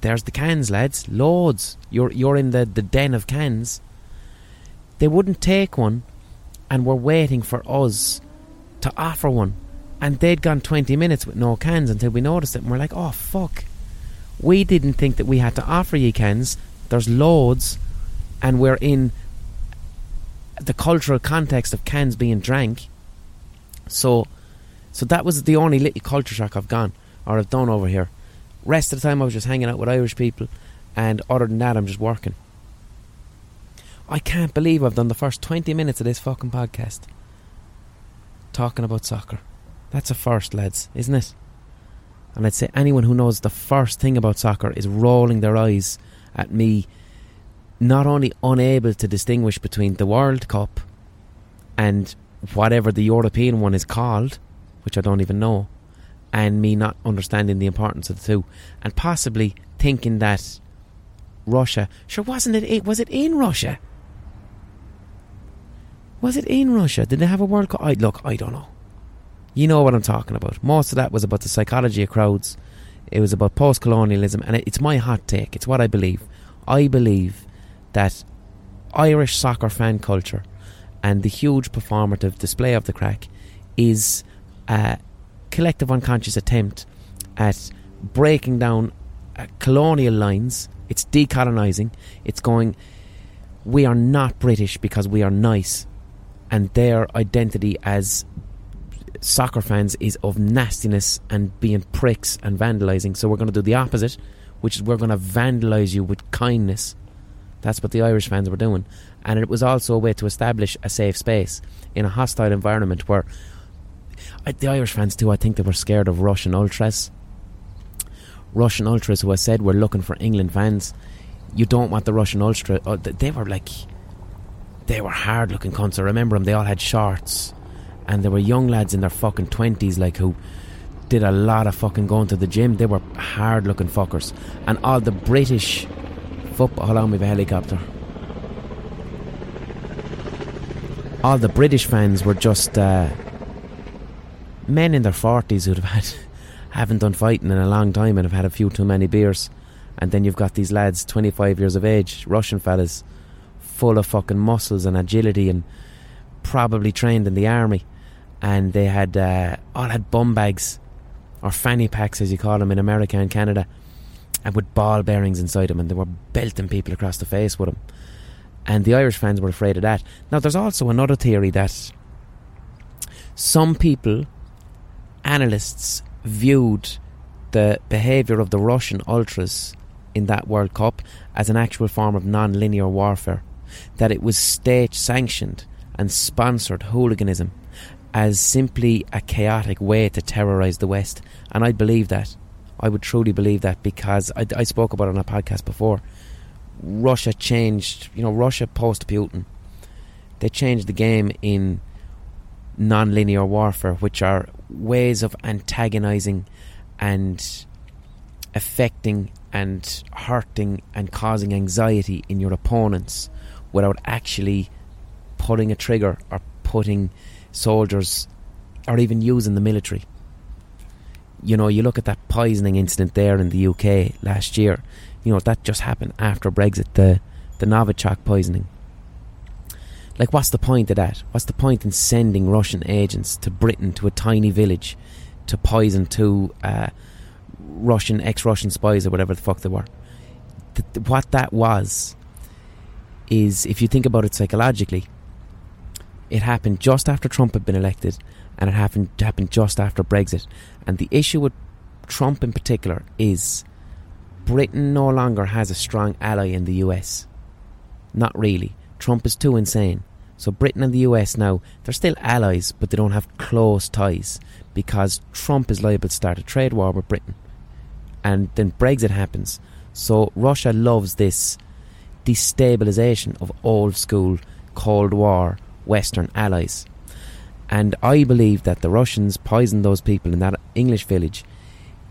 there's the cans, lads, loads. You're you're in the, the den of cans. They wouldn't take one, and were waiting for us to offer one, and they'd gone twenty minutes with no cans until we noticed it, and we're like, oh fuck. We didn't think that we had to offer ye cans. There's loads, and we're in the cultural context of cans being drank. So so that was the only little culture shock I've gone or I've done over here. Rest of the time I was just hanging out with Irish people, and other than that, I'm just working. I can't believe I've done the first 20 minutes of this fucking podcast talking about soccer. That's a first, lads, isn't it? And I'd say anyone who knows the first thing about soccer is rolling their eyes at me, not only unable to distinguish between the World Cup and whatever the European one is called, which I don't even know, and me not understanding the importance of the two, and possibly thinking that Russia, sure, wasn't it? Was it in Russia? Was it in Russia? Did they have a World Cup? I, look, I don't know. You know what I'm talking about. Most of that was about the psychology of crowds. It was about post colonialism, and it's my hot take. It's what I believe. I believe that Irish soccer fan culture and the huge performative display of the crack is a collective unconscious attempt at breaking down uh, colonial lines. It's decolonising. It's going, we are not British because we are nice. And their identity as soccer fans is of nastiness and being pricks and vandalising. So we're going to do the opposite, which is we're going to vandalise you with kindness. That's what the Irish fans were doing. And it was also a way to establish a safe space in a hostile environment where I, the Irish fans too. I think they were scared of Russian ultras. Russian ultras who I said were looking for England fans. You don't want the Russian ultra. Uh, they were like, they were hard looking cunts. I remember them. They all had shorts, and there were young lads in their fucking twenties, like who did a lot of fucking going to the gym. They were hard looking fuckers, and all the British football. Hold on, we have a helicopter. All the British fans were just. Uh, men in their forties who'd have had haven't done fighting in a long time and have had a few too many beers, and then you've got these lads, twenty five years of age, Russian fellas, full of fucking muscles and agility, and probably trained in the army, and they had uh, all had bum bags, or fanny packs as you call them in America and Canada, and with ball bearings inside them, and they were belting people across the face with them. And the Irish fans were afraid of that. Now, there's also another theory that some people analysts viewed the behaviour of the Russian ultras in that World Cup as an actual form of non linear warfare, that it was state sanctioned and sponsored hooliganism as simply a chaotic way to terrorise the West. And I believe that. I would truly believe that because I, I spoke about it on a podcast before. Russia changed, you know, Russia post Putin, they changed the game in non linear warfare, which are ways of antagonizing and affecting and hurting and causing anxiety in your opponents without actually pulling a trigger or putting soldiers or even using the military. You know, you look at that poisoning incident there in the UK last year. You know, that just happened after Brexit, the, the Novichok poisoning. Like, what's the point of that? What's the point in sending Russian agents to Britain to a tiny village to poison two uh, Russian ex-Russian spies or whatever the fuck they were? Th- what that was is, if you think about it psychologically, it happened just after Trump had been elected, and it happened happened just after Brexit. And the issue with Trump in particular is Britain no longer has a strong ally in the US. Not really. Trump is too insane. So Britain and the US now, they're still allies, but they don't have close ties because Trump is liable to start a trade war with Britain. And then Brexit happens. So Russia loves this destabilization of old school Cold War Western allies. And I believe that the Russians poisoned those people in that English village.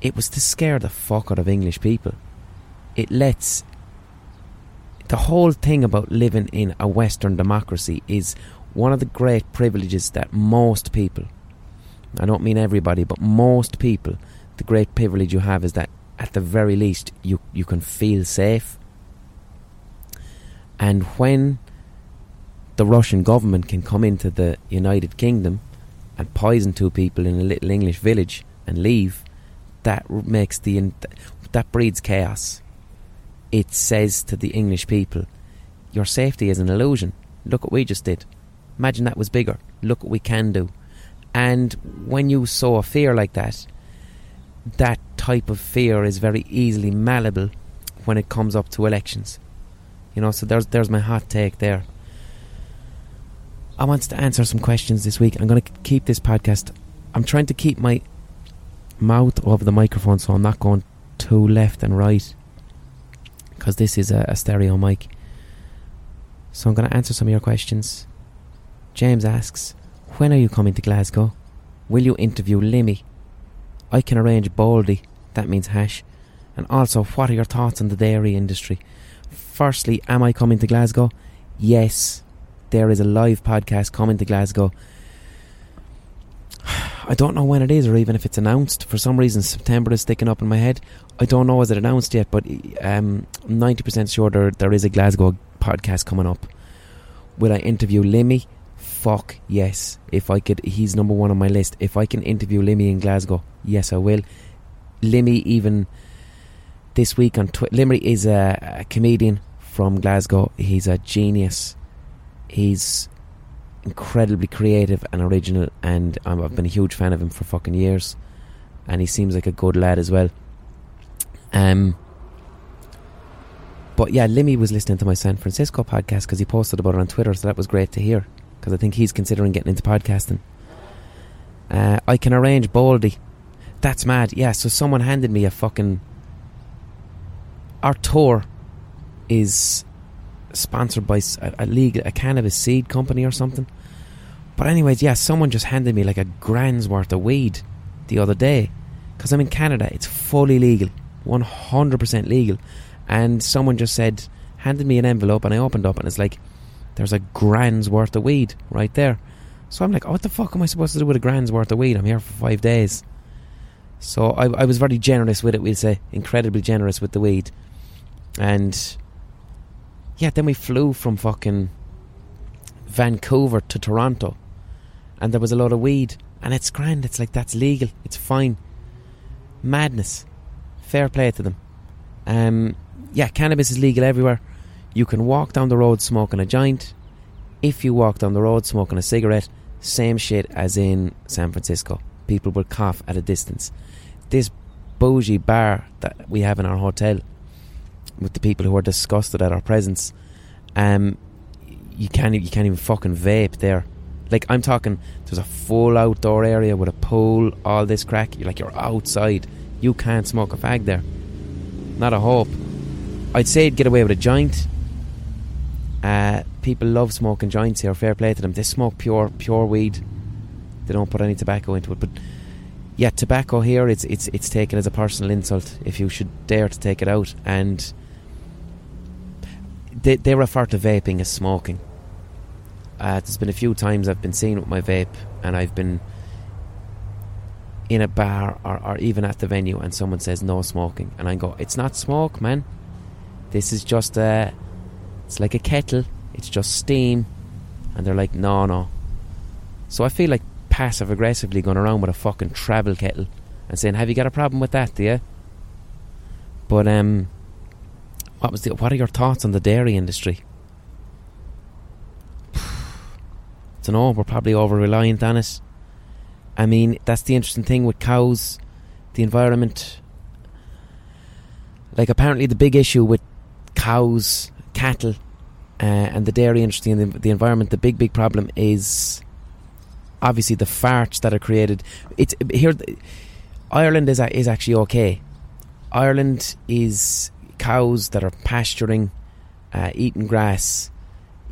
It was to scare the fuck out of English people. It lets the whole thing about living in a Western democracy is one of the great privileges that most people, I don't mean everybody, but most people, the great privilege you have is that at the very least you, you can feel safe. And when the Russian government can come into the United Kingdom and poison two people in a little English village and leave, that makes the that breeds chaos it says to the English people, your safety is an illusion. Look what we just did. Imagine that was bigger. Look what we can do. And when you sow a fear like that, that type of fear is very easily malleable when it comes up to elections. You know, so there's there's my hot take there. I wanted to answer some questions this week. I'm going to keep this podcast. I'm trying to keep my mouth over the microphone so I'm not going too left and right because this is a, a stereo mic. So I'm going to answer some of your questions. James asks, When are you coming to Glasgow? Will you interview Limmy? I can arrange Baldy, that means hash. And also, what are your thoughts on the dairy industry? Firstly, am I coming to Glasgow? Yes, there is a live podcast coming to Glasgow. I don't know when it is or even if it's announced. For some reason, September is sticking up in my head. I don't know is it announced yet, but um, 90% sure there, there is a Glasgow podcast coming up. Will I interview Limmy? Fuck yes. If I could, he's number one on my list. If I can interview Limmy in Glasgow, yes, I will. Limmy, even this week on Twitter, Limmy is a, a comedian from Glasgow. He's a genius. He's incredibly creative and original, and um, I've been a huge fan of him for fucking years. And he seems like a good lad as well. Um, but yeah, Limmy was listening to my San Francisco podcast because he posted about it on Twitter, so that was great to hear. Because I think he's considering getting into podcasting. Uh, I can arrange Baldy. That's mad. Yeah, so someone handed me a fucking. Our tour is sponsored by a, a league, a cannabis seed company or something. But anyways, yeah, someone just handed me like a grand's worth of weed the other day. Because I'm in Canada, it's fully legal, 100% legal. And someone just said, handed me an envelope, and I opened up, and it's like, there's a grand's worth of weed right there. So I'm like, oh, what the fuck am I supposed to do with a grand's worth of weed? I'm here for five days. So I, I was very generous with it, we'll say, incredibly generous with the weed. And yeah, then we flew from fucking Vancouver to Toronto, and there was a lot of weed, and it's grand. It's like that's legal. It's fine. Madness. Fair play to them. Um, yeah, cannabis is legal everywhere. You can walk down the road smoking a joint. If you walk down the road smoking a cigarette, same shit as in San Francisco. People will cough at a distance. This bougie bar that we have in our hotel with the people who are disgusted at our presence. Um, you can't you can't even fucking vape there. Like I'm talking, there's a full outdoor area with a pool, all this crack. You're like you're outside. You can't smoke a fag there. Not a hope. I'd say get away with a joint. Uh, people love smoking joints here. Fair play to them. They smoke pure pure weed. They don't put any tobacco into it. But yeah, tobacco here it's it's it's taken as a personal insult if you should dare to take it out and they, they refer to vaping as smoking. Uh, there's been a few times I've been seen with my vape and I've been in a bar or, or even at the venue and someone says no smoking and I go, it's not smoke, man. This is just a, it's like a kettle. It's just steam. and they're like, no, no. So I feel like passive aggressively going around with a fucking travel kettle and saying, "Have you got a problem with that, do you?" But um, what was the? What are your thoughts on the dairy industry? I don't know. We're probably over reliant on it. I mean, that's the interesting thing with cows, the environment. Like, apparently, the big issue with cows, cattle, uh, and the dairy industry and the, the environment, the big, big problem is obviously the farts that are created. It's here. Ireland is is actually okay. Ireland is cows that are pasturing, uh, eating grass.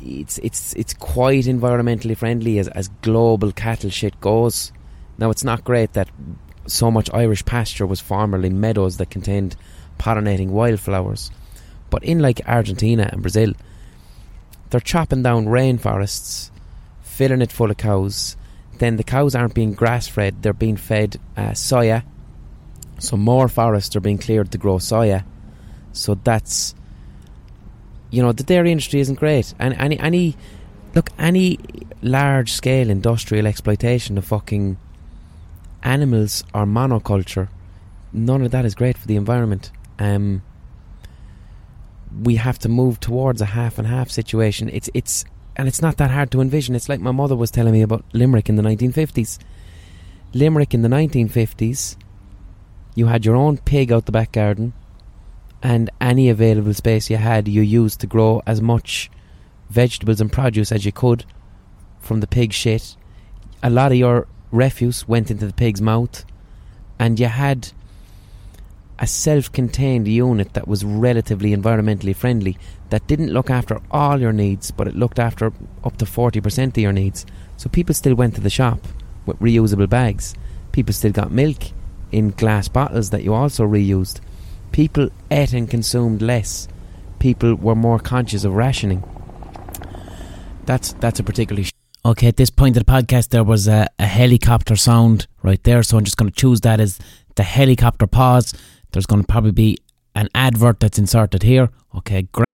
It's it's it's quite environmentally friendly as as global cattle shit goes. Now it's not great that so much Irish pasture was formerly meadows that contained pollinating wildflowers, but in like Argentina and Brazil, they're chopping down rainforests, filling it full of cows. Then the cows aren't being grass fed; they're being fed uh, soya. So more forests are being cleared to grow soya. So that's you know the dairy industry isn't great, and any any look any large scale industrial exploitation of fucking animals or monoculture, none of that is great for the environment. Um, we have to move towards a half and half situation. It's it's and it's not that hard to envision. It's like my mother was telling me about Limerick in the 1950s. Limerick in the 1950s, you had your own pig out the back garden, and any available space you had, you used to grow as much vegetables and produce as you could from the pig shit. A lot of your refuse went into the pig's mouth, and you had a self contained unit that was relatively environmentally friendly that didn't look after all your needs, but it looked after up to 40% of your needs. So people still went to the shop with reusable bags. People still got milk in glass bottles that you also reused. People ate and consumed less. People were more conscious of rationing. That's that's a particularly. Sh- okay, at this point of the podcast, there was a, a helicopter sound right there, so I'm just going to choose that as the helicopter pause. There's going to probably be an advert that's inserted here. Okay, great.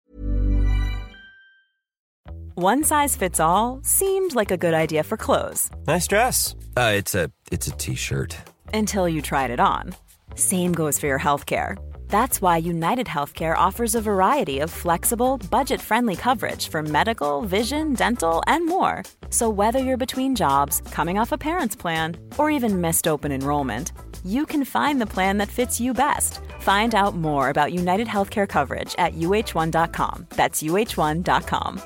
One size fits all seemed like a good idea for clothes. Nice dress. Uh, it's a it's a t-shirt. Until you tried it on. Same goes for your health care. That's why United Healthcare offers a variety of flexible, budget friendly coverage for medical, vision, dental, and more. So, whether you're between jobs, coming off a parent's plan, or even missed open enrollment, you can find the plan that fits you best. Find out more about United Healthcare coverage at uh1.com. That's uh1.com.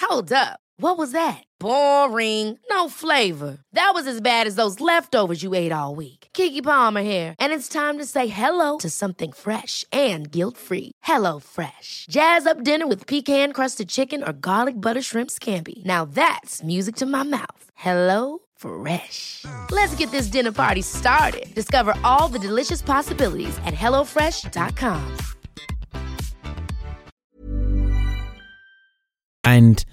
Hold up. What was that? Boring. No flavor. That was as bad as those leftovers you ate all week. Keke Palmer here, and it's time to say hello to something fresh and guilt-free. Hello Fresh. Jazz up dinner with pecan-crusted chicken or garlic butter shrimp scampi. Now that's music to my mouth. Hello Fresh. Let's get this dinner party started. Discover all the delicious possibilities at hellofresh.com. And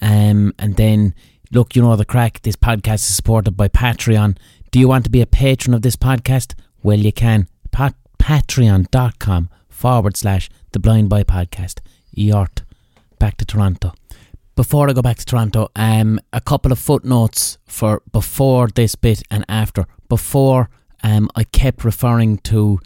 um, and then look, you know the crack. This podcast is supported by Patreon. Do you want to be a patron of this podcast? Well, you can. Pat- Patreon.com forward slash the Blind Boy Podcast. Yort. Back to Toronto. Before I go back to Toronto, um, a couple of footnotes for before this bit and after. Before, um, I kept referring to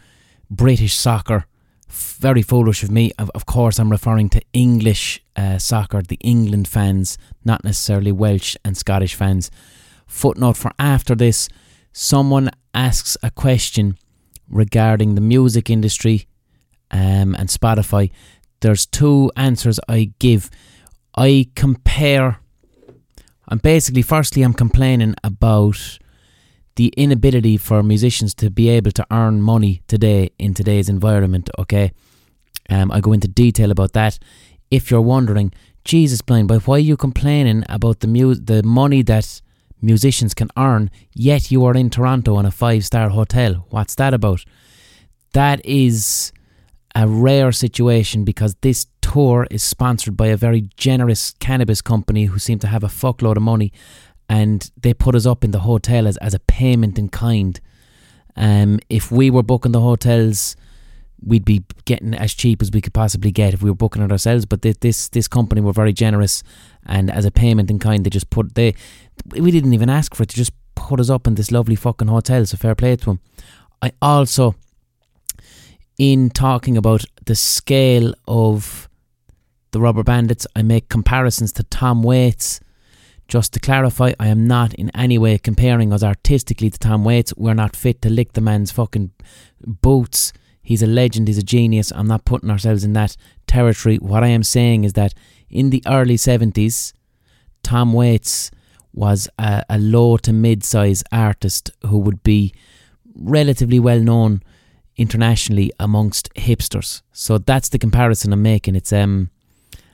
British soccer. Very foolish of me. Of, of course, I'm referring to English uh, soccer, the England fans, not necessarily Welsh and Scottish fans. Footnote for after this someone asks a question regarding the music industry um, and Spotify. There's two answers I give. I compare. I'm basically, firstly, I'm complaining about the inability for musicians to be able to earn money today in today's environment. Okay, um, I go into detail about that. If you're wondering, Jesus blind, but why are you complaining about the mu- the money that musicians can earn, yet you are in Toronto in a five star hotel? What's that about? That is a rare situation because this tour is sponsored by a very generous cannabis company who seem to have a fuckload of money and they put us up in the hotel as, as a payment in kind. Um, if we were booking the hotels we'd be getting as cheap as we could possibly get if we were booking it ourselves. But this this, this company were very generous, and as a payment in kind, they just put they we didn't even ask for it. They just put us up in this lovely fucking hotel. So fair play to them. I also, in talking about the scale of the Rubber Bandits, I make comparisons to Tom Waits. Just to clarify, I am not in any way comparing us artistically to Tom Waits. We're not fit to lick the man's fucking boots. He's a legend, he's a genius. I'm not putting ourselves in that territory. What I am saying is that in the early 70s, Tom Waits was a, a low to mid size artist who would be relatively well known internationally amongst hipsters. So that's the comparison I'm making. It's um,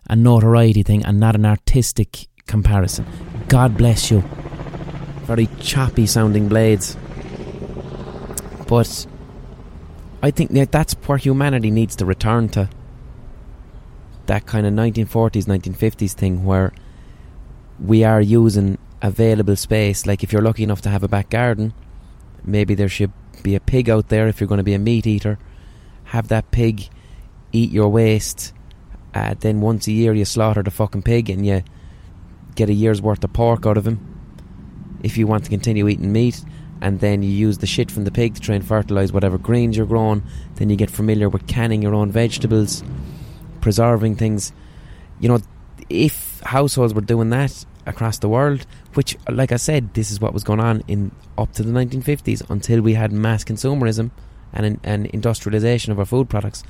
a notoriety thing and not an artistic comparison. God bless you. Very choppy sounding blades. But I think that that's where humanity needs to return to. That kind of 1940s, 1950s thing where we are using available space. Like if you're lucky enough to have a back garden, maybe there should be a pig out there if you're going to be a meat eater. Have that pig eat your waste. Uh, then once a year you slaughter the fucking pig and you get a year's worth of pork out of him. If you want to continue eating meat, and then you use the shit from the pig to try and fertilise whatever greens you're growing, then you get familiar with canning your own vegetables, preserving things. You know, if households were doing that across the world, which, like I said, this is what was going on in up to the 1950s until we had mass consumerism and, and industrialization of our food products.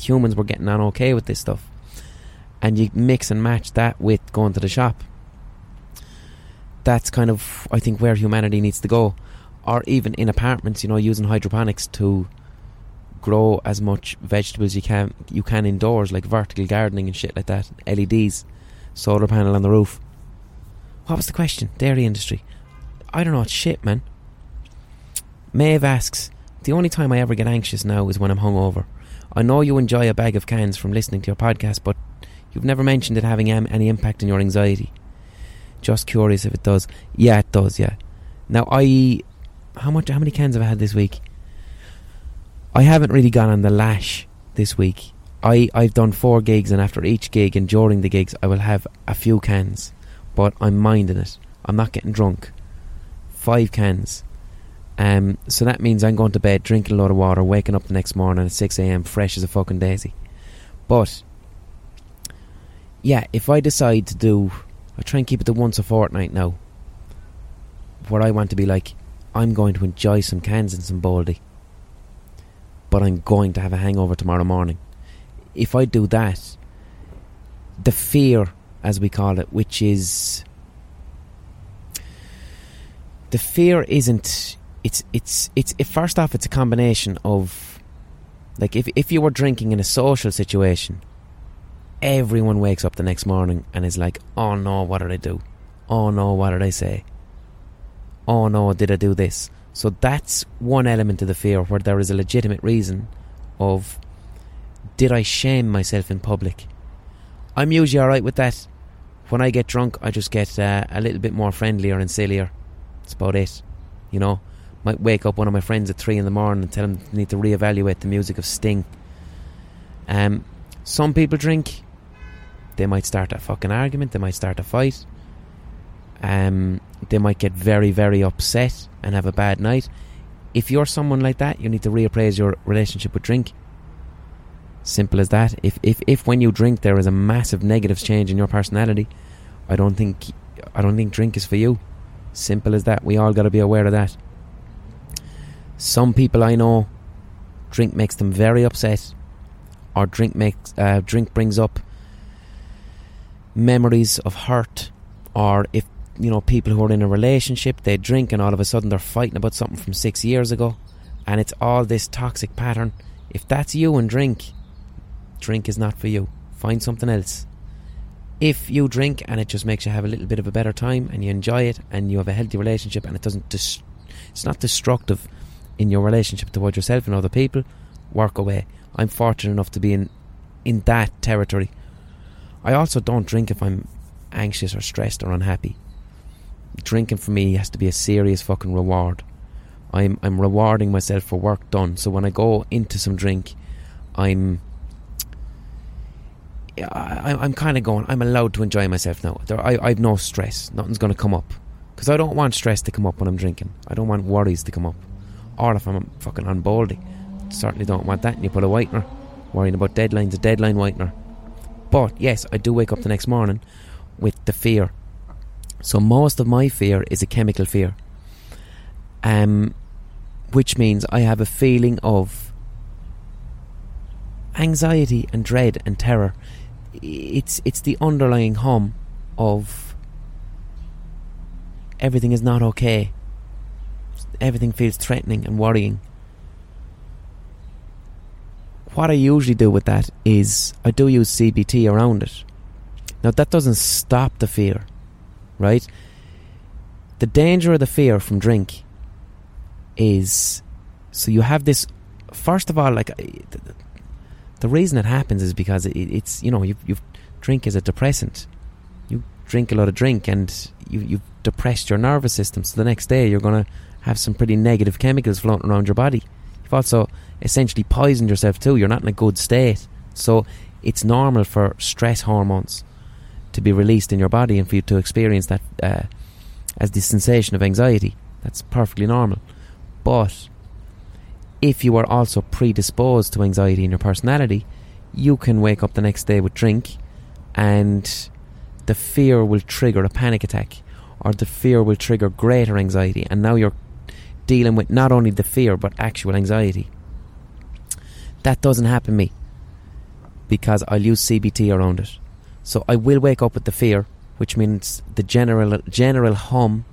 Humans were getting on okay with this stuff. And you mix and match that with going to the shop. That's kind of, I think, where humanity needs to go. Or even in apartments, you know, using hydroponics to grow as much vegetables you can you can indoors, like vertical gardening and shit like that. LEDs, solar panel on the roof. What was the question? Dairy industry. I don't know. It's shit, man. Maeve asks, the only time I ever get anxious now is when I'm hungover. I know you enjoy a bag of cans from listening to your podcast, but you've never mentioned it having any impact on your anxiety. Just curious if it does. Yeah, it does. Yeah. Now I, how much? How many cans have I had this week? I haven't really gone on the lash this week. I I've done four gigs, and after each gig and during the gigs, I will have a few cans, but I'm minding it. I'm not getting drunk. Five cans. Um, so that means I'm going to bed, drinking a lot of water, waking up the next morning at 6 a.m. fresh as a fucking daisy. But, yeah, if I decide to do, I try and keep it to once a fortnight now, where I want to be like, I'm going to enjoy some cans and some baldy, but I'm going to have a hangover tomorrow morning. If I do that, the fear, as we call it, which is. The fear isn't it's it's it's it, first off it's a combination of like if if you were drinking in a social situation everyone wakes up the next morning and is like oh no what did i do oh no what did i say oh no did i do this so that's one element of the fear where there is a legitimate reason of did i shame myself in public i'm usually alright with that when i get drunk i just get uh, a little bit more friendlier and sillier that's about it you know might wake up one of my friends at three in the morning and tell them they need to reevaluate the music of Sting. Um, some people drink. They might start a fucking argument. They might start a fight. Um, they might get very, very upset and have a bad night. If you're someone like that, you need to reappraise your relationship with drink. Simple as that. If if if when you drink there is a massive negative change in your personality, I don't think I don't think drink is for you. Simple as that. We all got to be aware of that. Some people I know, drink makes them very upset, or drink makes uh, drink brings up memories of hurt, or if you know people who are in a relationship, they drink and all of a sudden they're fighting about something from six years ago, and it's all this toxic pattern. If that's you and drink, drink is not for you. Find something else. If you drink and it just makes you have a little bit of a better time and you enjoy it and you have a healthy relationship and it doesn't dis- it's not destructive in your relationship towards yourself and other people, work away. I'm fortunate enough to be in in that territory. I also don't drink if I'm anxious or stressed or unhappy. Drinking for me has to be a serious fucking reward. I'm I'm rewarding myself for work done. So when I go into some drink, I'm. I, I'm kind of going. I'm allowed to enjoy myself now. There, I, I've no stress. Nothing's going to come up because I don't want stress to come up when I'm drinking. I don't want worries to come up, or if I'm fucking on baldy. Certainly don't want that. And you put a whitener, worrying about deadlines, a deadline whitener. But yes, I do wake up the next morning with the fear. So most of my fear is a chemical fear. Um, which means I have a feeling of anxiety and dread and terror. It's it's the underlying hum of everything is not okay. Everything feels threatening and worrying. What I usually do with that is I do use CBT around it. Now that doesn't stop the fear, right? The danger of the fear from drink is so you have this. First of all, like uh, the reason it happens is because it, it's you know you you drink as a depressant. You drink a lot of drink and you you've depressed your nervous system. So the next day you're gonna have some pretty negative chemicals floating around your body. You've also essentially poisoned yourself too. You're not in a good state. So it's normal for stress hormones to be released in your body and for you to experience that uh, as the sensation of anxiety. That's perfectly normal. But if you are also predisposed to anxiety in your personality, you can wake up the next day with drink and the fear will trigger a panic attack or the fear will trigger greater anxiety and now you're dealing with not only the fear but actual anxiety. That doesn't happen to me because I'll use CBT around it. So I will wake up with the fear, which means the general general hum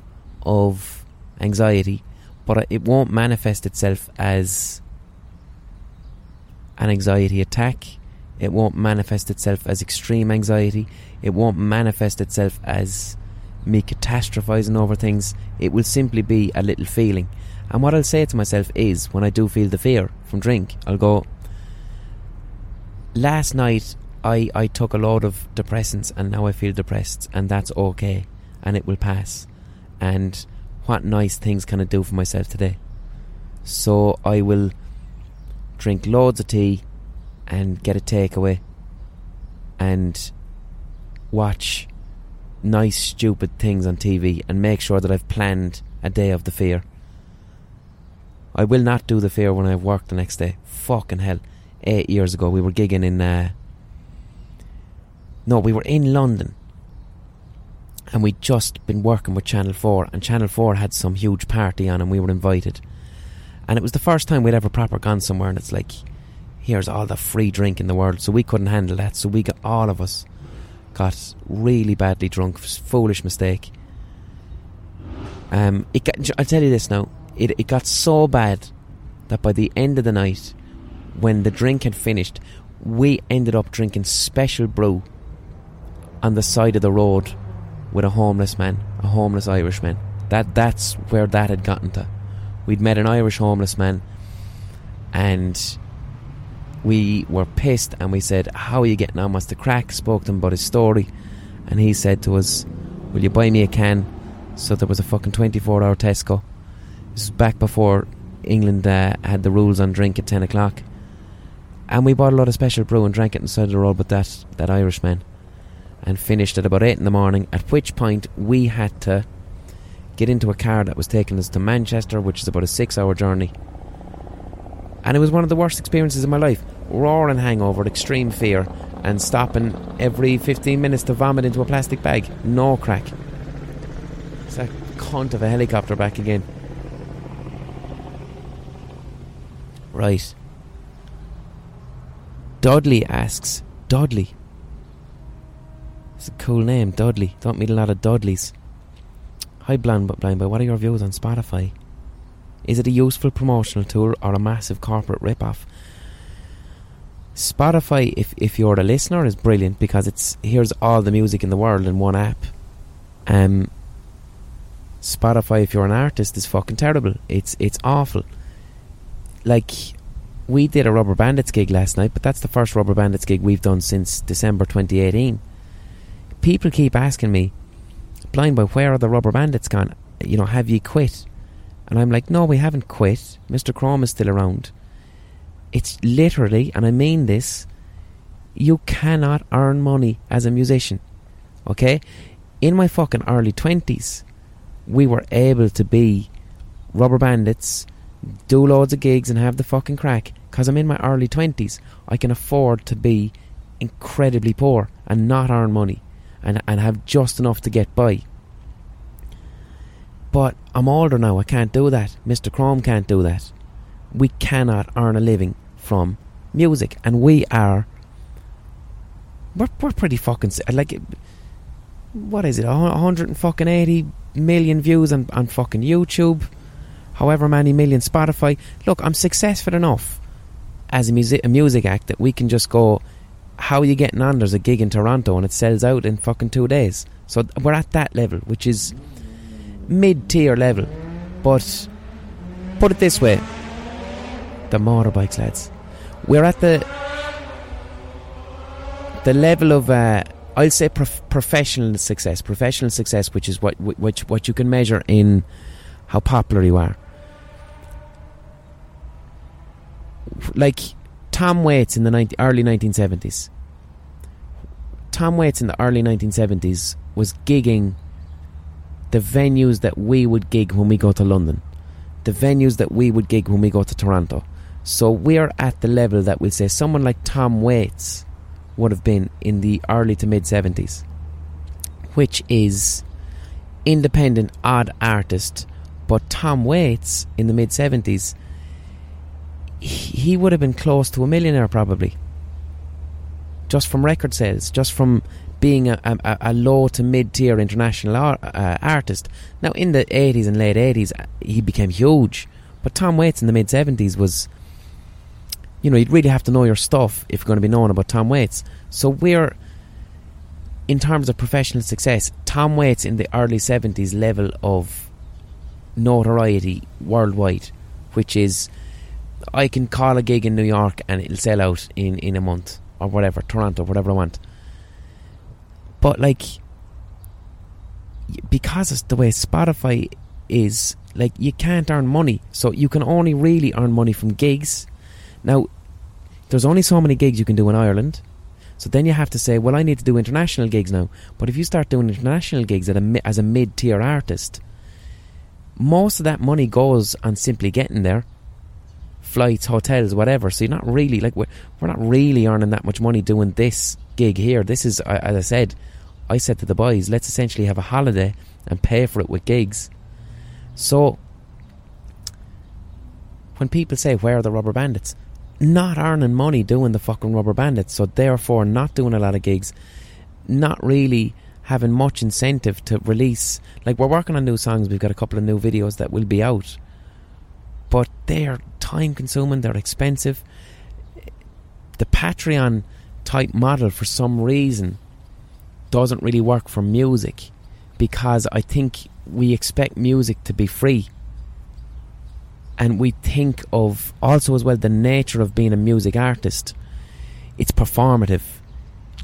of anxiety but it won't manifest itself as an anxiety attack. It won't manifest itself as extreme anxiety. It won't manifest itself as me catastrophizing over things. It will simply be a little feeling. And what I'll say to myself is, when I do feel the fear from drink, I'll go, Last night I, I took a load of depressants and now I feel depressed, and that's okay, and it will pass. And what nice things can I do for myself today? So I will drink loads of tea and get a takeaway and watch nice stupid things on TV and make sure that I've planned a day of the fear. I will not do the fear when I have work the next day. Fucking hell. Eight years ago we were gigging in uh, No, we were in London and we'd just been working with Channel 4, and Channel 4 had some huge party on, and we were invited. And it was the first time we'd ever proper gone somewhere, and it's like, here's all the free drink in the world. So we couldn't handle that. So we got all of us got really badly drunk. Foolish mistake. Um, it got, I'll tell you this now. It it got so bad that by the end of the night, when the drink had finished, we ended up drinking special brew on the side of the road with a homeless man, a homeless Irishman. That that's where that had gotten to. We'd met an Irish homeless man, and we were pissed, and we said, "How are you getting on? What's the crack?" Spoke to him about his story, and he said to us, "Will you buy me a can?" So there was a fucking twenty-four-hour Tesco. This was back before England uh, had the rules on drink at ten o'clock, and we bought a lot of special brew and drank it inside the road with that that Irishman and finished at about 8 in the morning, at which point we had to get into a car that was taking us to Manchester, which is about a six hour journey. And it was one of the worst experiences of my life. Roaring hangover, extreme fear, and stopping every 15 minutes to vomit into a plastic bag. No crack. It's a cunt of a helicopter back again. Right. Dudley asks, Dudley, it's a cool name, Dudley. Don't meet a lot of Dudleys. Hi, Blind, Blind Boy. What are your views on Spotify? Is it a useful promotional tool or a massive corporate rip-off? Spotify, if if you're a listener, is brilliant because it's here's all the music in the world in one app. Um, Spotify, if you're an artist, is fucking terrible. It's it's awful. Like we did a Rubber Bandits gig last night, but that's the first Rubber Bandits gig we've done since December 2018 people keep asking me, Blind Boy, where are the rubber bandits gone? You know, have you quit? And I'm like, no, we haven't quit. Mr. Chrome is still around. It's literally, and I mean this, you cannot earn money as a musician. Okay? In my fucking early 20s, we were able to be rubber bandits, do loads of gigs, and have the fucking crack. Because I'm in my early 20s, I can afford to be incredibly poor and not earn money and, and have just enough to get by. But I'm older now, I can't do that. Mr. Chrome can't do that. We cannot earn a living from music, and we are. We're, we're pretty fucking. Like, what is it? 180 million views on, on fucking YouTube, however many million Spotify. Look, I'm successful enough as a music, a music act that we can just go, how are you getting on? There's a gig in Toronto and it sells out in fucking two days. So we're at that level, which is mid tier level. But put it this way the motorbikes, lads. We're at the the level of uh, I'll say prof- professional success, professional success, which is what which what you can measure in how popular you are. Like Tom Waits in the 90, early 1970s. Tom Waits in the early 1970s was gigging the venues that we would gig when we go to London, the venues that we would gig when we go to Toronto. So we're at the level that we'll say someone like Tom Waits would have been in the early to mid 70s, which is independent, odd artist. But Tom Waits in the mid 70s, he would have been close to a millionaire probably. Just from record sales, just from being a, a, a low to mid tier international uh, artist. Now, in the 80s and late 80s, uh, he became huge. But Tom Waits in the mid 70s was you know, you'd really have to know your stuff if you're going to be known about Tom Waits. So we're, in terms of professional success, Tom Waits in the early 70s level of notoriety worldwide, which is, I can call a gig in New York and it'll sell out in, in a month, or whatever, Toronto, whatever I want. But, like, because it's the way Spotify is, like, you can't earn money. So you can only really earn money from gigs now, there's only so many gigs you can do in Ireland. So then you have to say, well, I need to do international gigs now. But if you start doing international gigs a, as a mid tier artist, most of that money goes on simply getting there flights, hotels, whatever. So you're not really, like, we're, we're not really earning that much money doing this gig here. This is, as I said, I said to the boys, let's essentially have a holiday and pay for it with gigs. So when people say, where are the Rubberbandits? not earning money doing the fucking Rubberbandits, so therefore not doing a lot of gigs, not really having much incentive to release. Like we're working on new songs, we've got a couple of new videos that will be out, but they're time consuming, they're expensive. The Patreon type model, for some reason, doesn't really work for music because I think we expect music to be free and we think of also as well the nature of being a music artist. It's performative.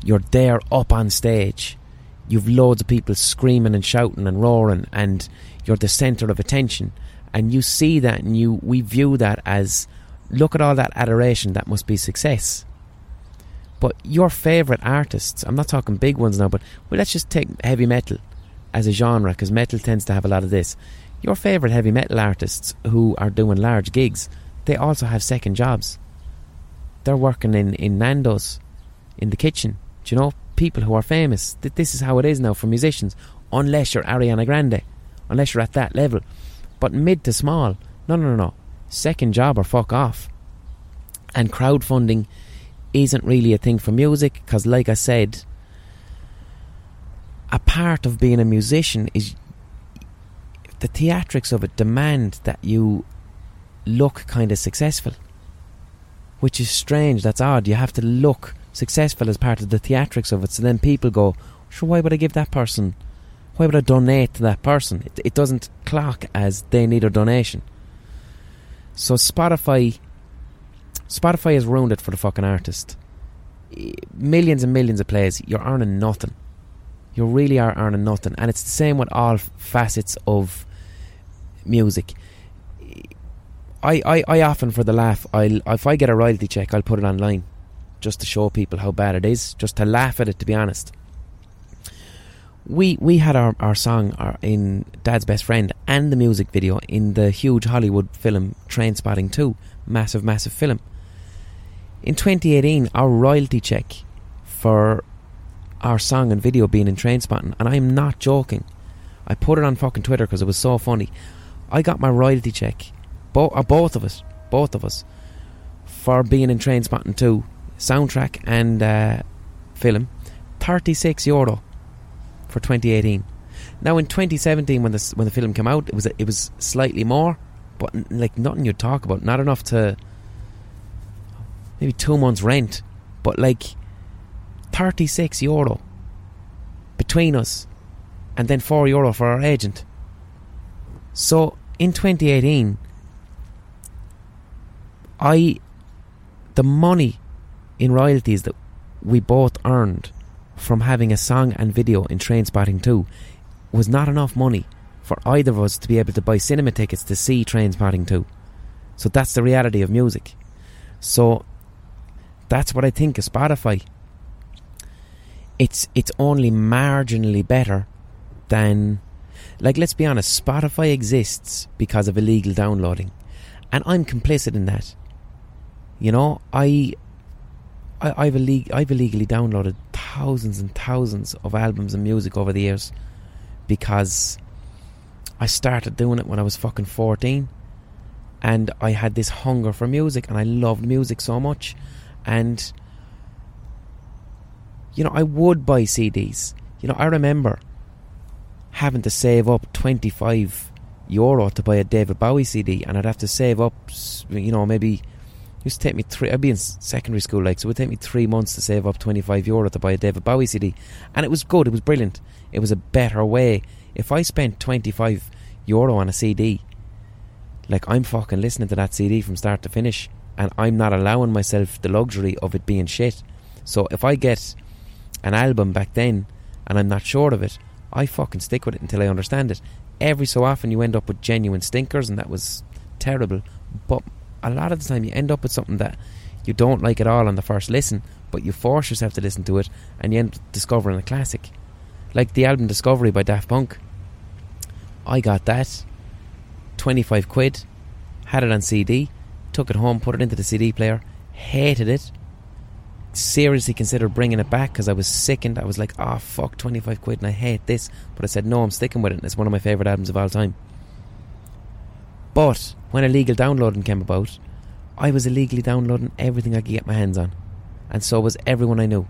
You're there up on stage. You've loads of people screaming and shouting and roaring, and you're the centre of attention. And you see that, and you we view that as look at all that adoration. That must be success. But your favourite artists, I'm not talking big ones now, but well, let's just take heavy metal as a genre because metal tends to have a lot of this your favourite heavy metal artists who are doing large gigs, they also have second jobs. They're working in, in Nando's, in the kitchen. Do you know? People who are famous. This is how it is now for musicians, unless you're Ariana Grande, unless you're at that level. But mid to small, no, no, no, no. Second job or fuck off. And crowdfunding isn't really a thing for music because, like I said, a part of being a musician is the theatrics of it demand that you look kind of successful. Which is strange, that's odd. You have to look successful as part of the theatrics of it. So then people go, sure, why would I give that person? Why would I donate to that person? It, it doesn't clock as they need a donation. So Spotify, Spotify has ruined it for the fucking artist. Millions and millions of plays, you're earning nothing you really are earning nothing. And it's the same with all facets of music. I, I, I often for the laugh, I'll if I get a royalty check, I'll put it online, just to show people how bad it is, just to laugh at it. To be honest, we we had our our song our, in Dad's best friend and the music video in the huge Hollywood film Trainspotting Two, massive massive film. In 2018, our royalty check for our song and video being in Trainspotting, and I'm not joking. I put it on fucking Twitter because it was so funny. I got my royalty check, bo- uh, both of us, both of us, for being in Trainspotting 2, soundtrack and uh, film, 36 euro for 2018. Now in 2017, when the when the film came out, it was it was slightly more, but like nothing you'd talk about. Not enough to maybe two months' rent, but like 36 euro between us, and then 4 euro for our agent. So in 2018, I the money in royalties that we both earned from having a song and video in Trainspotting 2 was not enough money for either of us to be able to buy cinema tickets to see Trainspotting 2. So that's the reality of music. So that's what I think of Spotify. It's it's only marginally better than like let's be honest, Spotify exists because of illegal downloading. And I'm complicit in that. You know, I I, I've, illeg- I've illegally downloaded thousands and thousands of albums and music over the years because I started doing it when I was fucking 14 and I had this hunger for music and I loved music so much and you know I would buy CDs you know I remember having to save up 25 euro to buy a David Bowie CD and I'd have to save up you know maybe used to take me three I'd be in secondary school like so it would take me three months to save up 25 euro to buy a David Bowie CD and it was good it was brilliant. It was a better way. If I spent 25 euro on a CD like I'm fucking listening to that CD from start to finish and I'm not allowing myself the luxury of it being shit. So if I get an album back then and I'm not sure of it I fucking stick with it until I understand it. Every so often you end up with genuine stinkers and that was terrible. But a lot of the time you end up with something that you don't like at all on the first listen but you force yourself to listen to it and you end up discovering a classic. Like the album Discovery by Daft Punk. I got that 25 quid had it on CD took it home put it into the CD player hated it seriously considered bringing it back because I was sickened. I was like oh fuck 25 quid and I hate this but I said no I'm sticking with it and it's one of my favourite albums of all time but when illegal downloading came about I was illegally downloading everything I could get my hands on. And so was everyone I knew.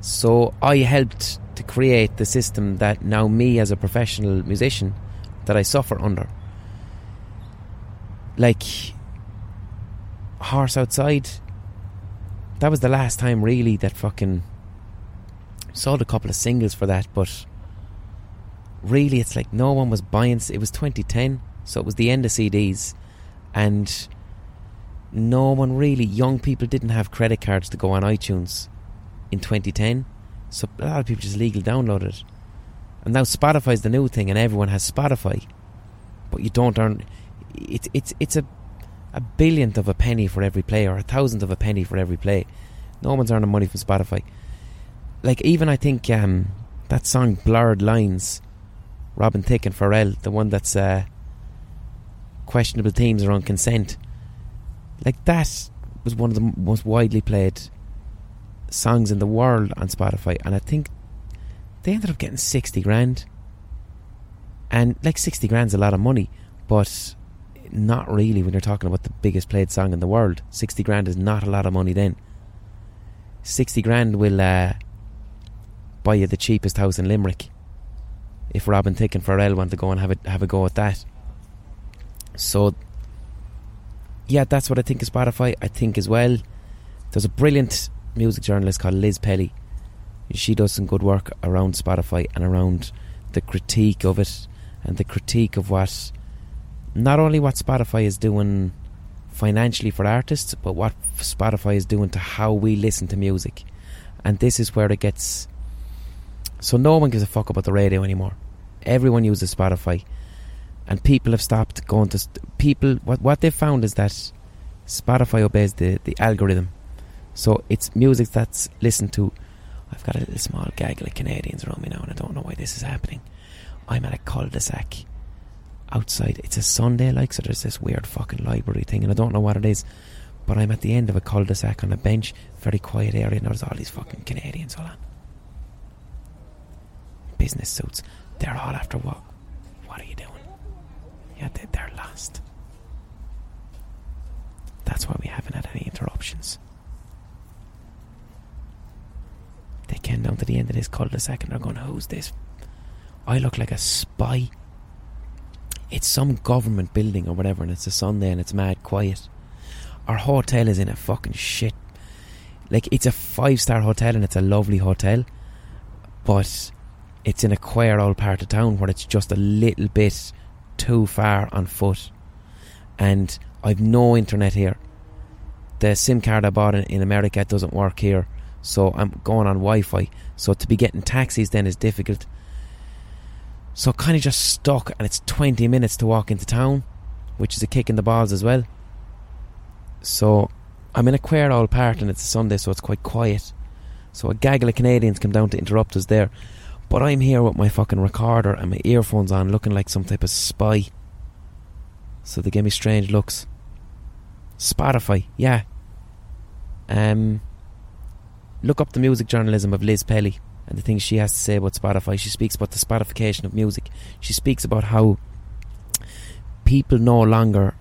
So I helped to create the system that now me as a professional musician that I suffer under. Like Horse Outside that was the last time really that fucking sold a couple of singles for that but really it's like no one was buying it was 2010 so it was the end of CDs and no one really young people didn't have credit cards to go on iTunes in 2010 so a lot of people just legally downloaded it and now Spotify's the new thing and everyone has Spotify but you don't earn it's it's it's a a billionth of a penny for every play or a thousandth of a penny for every play. No one's earning money from Spotify. Like even I think um, that song "Blurred Lines," Robin Thicke and Pharrell, the one that's uh, questionable themes around consent. Like that was one of the most widely played songs in the world on Spotify, and I think they ended up getting sixty grand. And like sixty grand's a lot of money, but not really when you're talking about the biggest played song in the world. 60 grand is not a lot of money then. 60 grand will uh, buy you the cheapest house in Limerick. If Robin Thicke and Pharrell want to go and have a, have a go at that. So, yeah, that's what I think of Spotify. I think as well, there's a brilliant music journalist called Liz Pelly. She does some good work around Spotify and around the critique of it and the critique of what not only what Spotify is doing financially for artists, but what Spotify is doing to how we listen to music. And this is where it gets. So no one gives a fuck about the radio anymore. Everyone uses Spotify. And people have stopped going to st- people. What what they found is that Spotify obeys the the algorithm, so it's music that's listened to. I've got a little small gaggle of Canadians around me now, and I don't know why this is happening. I'm at a cul-de-sac outside. It's a Sunday, like so. There's this weird fucking library thing, and I don't know what it is. But I'm at the end of a cul-de-sac on a bench, very quiet area, and there's all these fucking Canadians. all on. Business suits. They're all after what? What are you doing? They, they're lost. That's why we haven't had any interruptions. They came down to the end of this cul-de-sac and they're going, who's this? I look like a spy. It's some government building or whatever, and it's a Sunday and it's mad quiet. Our hotel is in a fucking shit. Like, it's a five star hotel and it's a lovely hotel, but it's in a queer old part of town where it's just a little bit too far on foot. And I've no internet here. The SIM card I bought in, in America doesn't work here, so I'm going on Wi Fi. So to be getting taxis then is difficult. So kind of just stuck, and it's 20 minutes to walk into town, which is a kick in the balls as well. So I'm in a queer old part, and it's a Sunday, so it's quite quiet. So a gaggle of Canadians come down to interrupt us there. But I'm here with my fucking recorder and my earphones on, looking like some type of spy. So they give me strange looks. Spotify, yeah. Um, look up the music journalism of Liz Pelly and the things she has to say about Spotify. She speaks about the Spotification of music. She speaks about how people no longer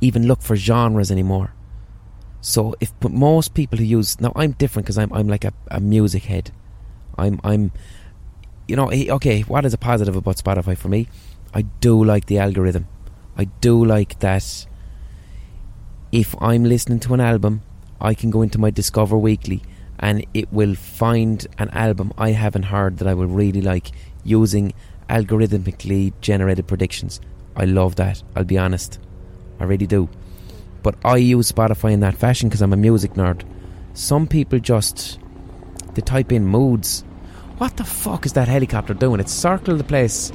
even look for genres anymore. So if most people who use now I'm different because I'm I'm like a, a music head. I'm I'm you know okay what is a positive about Spotify for me? I do like the algorithm. I do like that. If I'm listening to an album, I can go into my Discover Weekly and it will find an album I haven't heard that I will really like using algorithmically generated predictions. I love that, I'll be honest. I really do. But I use Spotify in that fashion because I'm a music nerd. Some people just they type in moods. What the fuck is that helicopter doing? It's circled the place.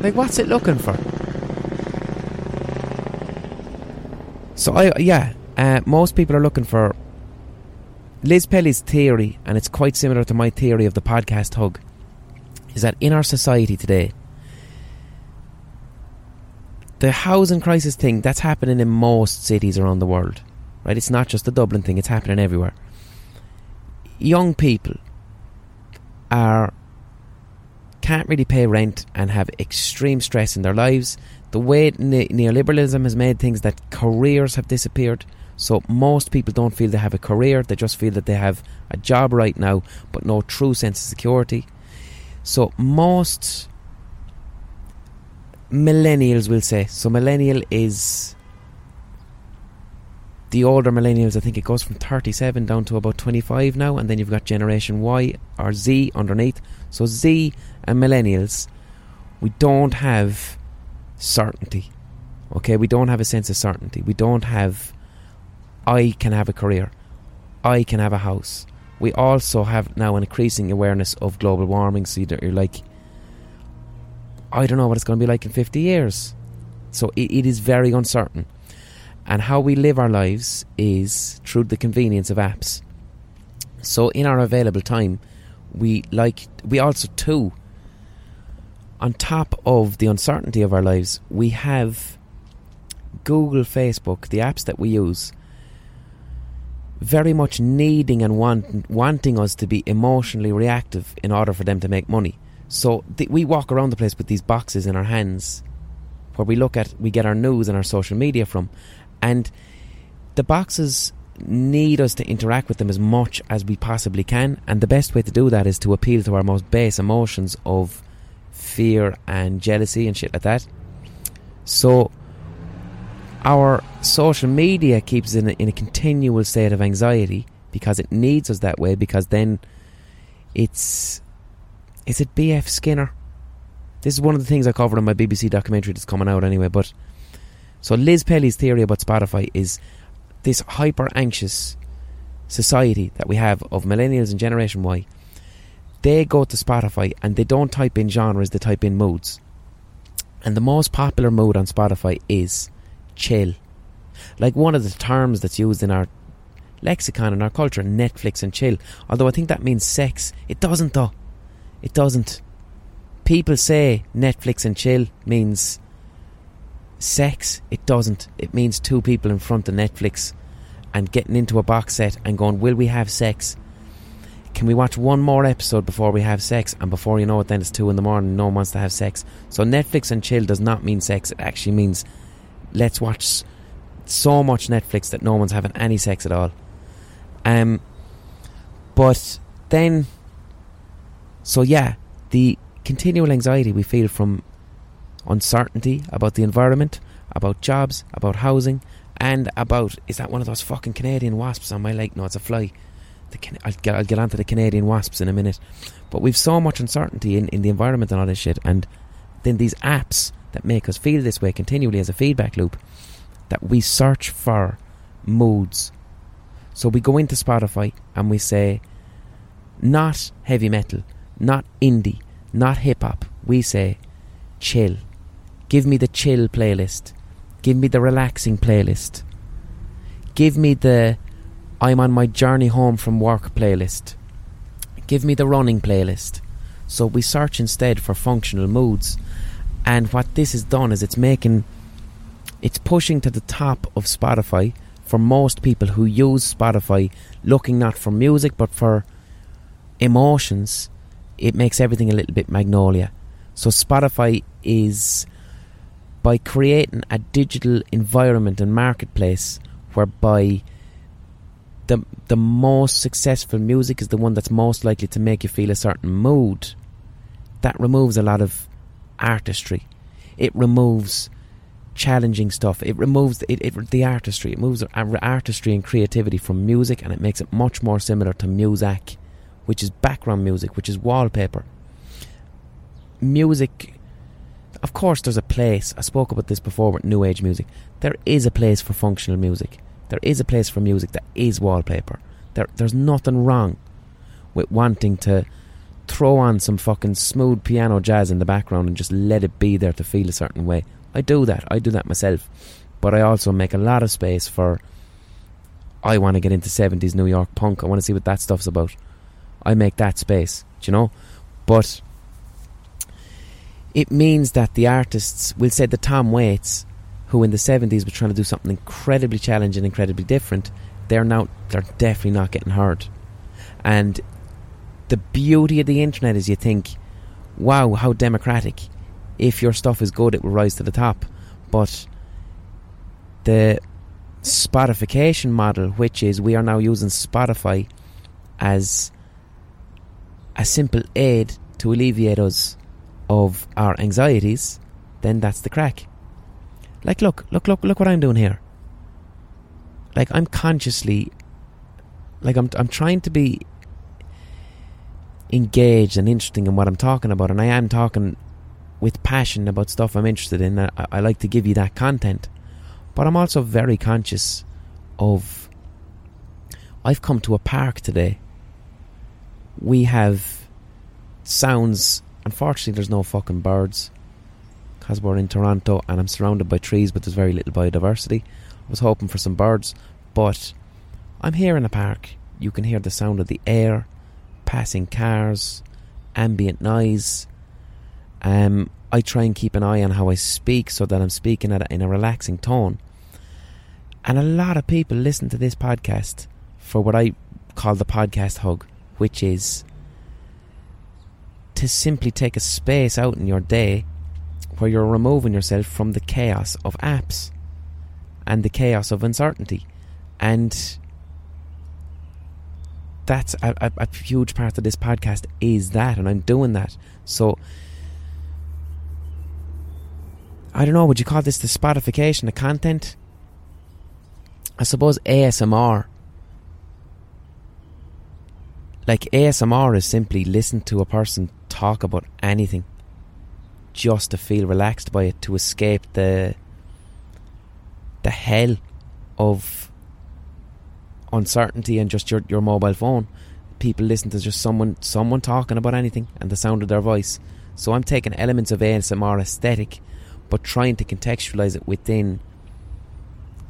Like what's it looking for? So I yeah, uh, most people are looking for Liz Pelly's theory, and it's quite similar to my theory of the podcast hug, is that in our society today, the housing crisis thing that's happening in most cities around the world, right? It's not just the Dublin thing; it's happening everywhere. Young people are can't really pay rent and have extreme stress in their lives. The way ne- neoliberalism has made things that careers have disappeared. So most people don't feel they have a career, they just feel that they have a job right now, but no true sense of security. So most millennials will say, so millennial is the older millennials, I think it goes from 37 down to about 25 now, and then you've got Generation Y or Z underneath. So Z and millennials, we don't have certainty. Okay, we don't have a sense of certainty. We don't have I can have a career. I can have a house. We also have now an increasing awareness of global warming. So you're like, I don't know what it's going to be like in 50 years. So it, it is very uncertain. And how we live our lives is through the convenience of apps. So in our available time, we like, we also too, on top of the uncertainty of our lives, we have Google, Facebook, the apps that we use very much needing and want, wanting us to be emotionally reactive in order for them to make money. So th- we walk around the place with these boxes in our hands where we look at, we get our news and our social media from. And the boxes need us to interact with them as much as we possibly can. And the best way to do that is to appeal to our most base emotions of fear and jealousy and shit like that. So our social media keeps us in a, in a continual state of anxiety because it needs us that way because then it's is it BF Skinner this is one of the things I covered in my BBC documentary that's coming out anyway but so Liz Pelly's theory about Spotify is this hyper anxious society that we have of millennials and generation Y they go to Spotify and they don't type in genres, they type in moods. And the most popular mood on Spotify is chill. Like one of the terms that's used in our lexicon in our culture, Netflix and chill. Although I think that means sex. It doesn't though. It doesn't. People say Netflix and chill means sex. It doesn't. It means two people in front of Netflix and getting into a box set and going, Will we have sex? Can we watch one more episode before we have sex? And before you know it, then it's two in the morning. No one wants to have sex. So Netflix and chill does not mean sex. It actually means let's watch so much Netflix that no one's having any sex at all. Um, but then, so yeah, the continual anxiety we feel from uncertainty about the environment, about jobs, about housing, and about is that one of those fucking Canadian wasps on my leg? No, it's a fly. The, I'll, get, I'll get onto the Canadian wasps in a minute. But we've so much uncertainty in, in the environment and all this shit, and then these apps that make us feel this way continually as a feedback loop that we search for moods. So we go into Spotify and we say, not heavy metal, not indie, not hip hop. We say, chill. Give me the chill playlist. Give me the relaxing playlist. Give me the I'm on my journey home from work playlist. Give me the running playlist. So we search instead for functional moods. And what this has done is it's making, it's pushing to the top of Spotify for most people who use Spotify looking not for music but for emotions. It makes everything a little bit magnolia. So Spotify is by creating a digital environment and marketplace whereby the the most successful music is the one that's most likely to make you feel a certain mood. That removes a lot of artistry. It removes challenging stuff. It removes it, it the artistry. It moves artistry and creativity from music, and it makes it much more similar to music, which is background music, which is wallpaper. Music, of course, there's a place. I spoke about this before with new age music. There is a place for functional music. There is a place for music that is wallpaper. There, there's nothing wrong with wanting to throw on some fucking smooth piano jazz in the background and just let it be there to feel a certain way. I do that. I do that myself. But I also make a lot of space for I want to get into 70s New York punk. I want to see what that stuff's about. I make that space, you know? But it means that the artists, we'll say the Tom Waits, who in the 70s were trying to do something incredibly challenging, incredibly different, they're now, they're definitely not getting heard. And the beauty of the internet is you think, wow, how democratic. If your stuff is good, it will rise to the top. But the Spotification model, which is we are now using Spotify as a simple aid to alleviate us of our anxieties, then that's the crack. Like, look, look, look, look what I'm doing here. Like, I'm consciously, like, I'm, I'm trying to be engaged and interesting in what I'm talking about, and I am talking with passion about stuff I'm interested in. I, I like to give you that content, but I'm also very conscious of. I've come to a park today. We have sounds. Unfortunately, there's no fucking birds because we're in Toronto and I'm surrounded by trees, but there's very little biodiversity. I was hoping for some birds, but I'm here in a park. You can hear the sound of the air, passing cars, ambient noise. Um, I try and keep an eye on how I speak so that I'm speaking at a, in a relaxing tone. And a lot of people listen to this podcast for what I call the podcast hug, which is to simply take a space out in your day where you're removing yourself from the chaos of apps and the chaos of uncertainty. And that's a, a, a, huge part of this podcast is that, and I'm doing that. So I don't know. Would you call this the spotification of content? I suppose ASMR. Like ASMR is simply listen to a person talk about anything just to feel relaxed by it, to escape the the hell of uncertainty and just your, your mobile phone. people listen to just someone someone talking about anything and the sound of their voice. So I'm taking elements of ASMR aesthetic, but trying to contextualize it within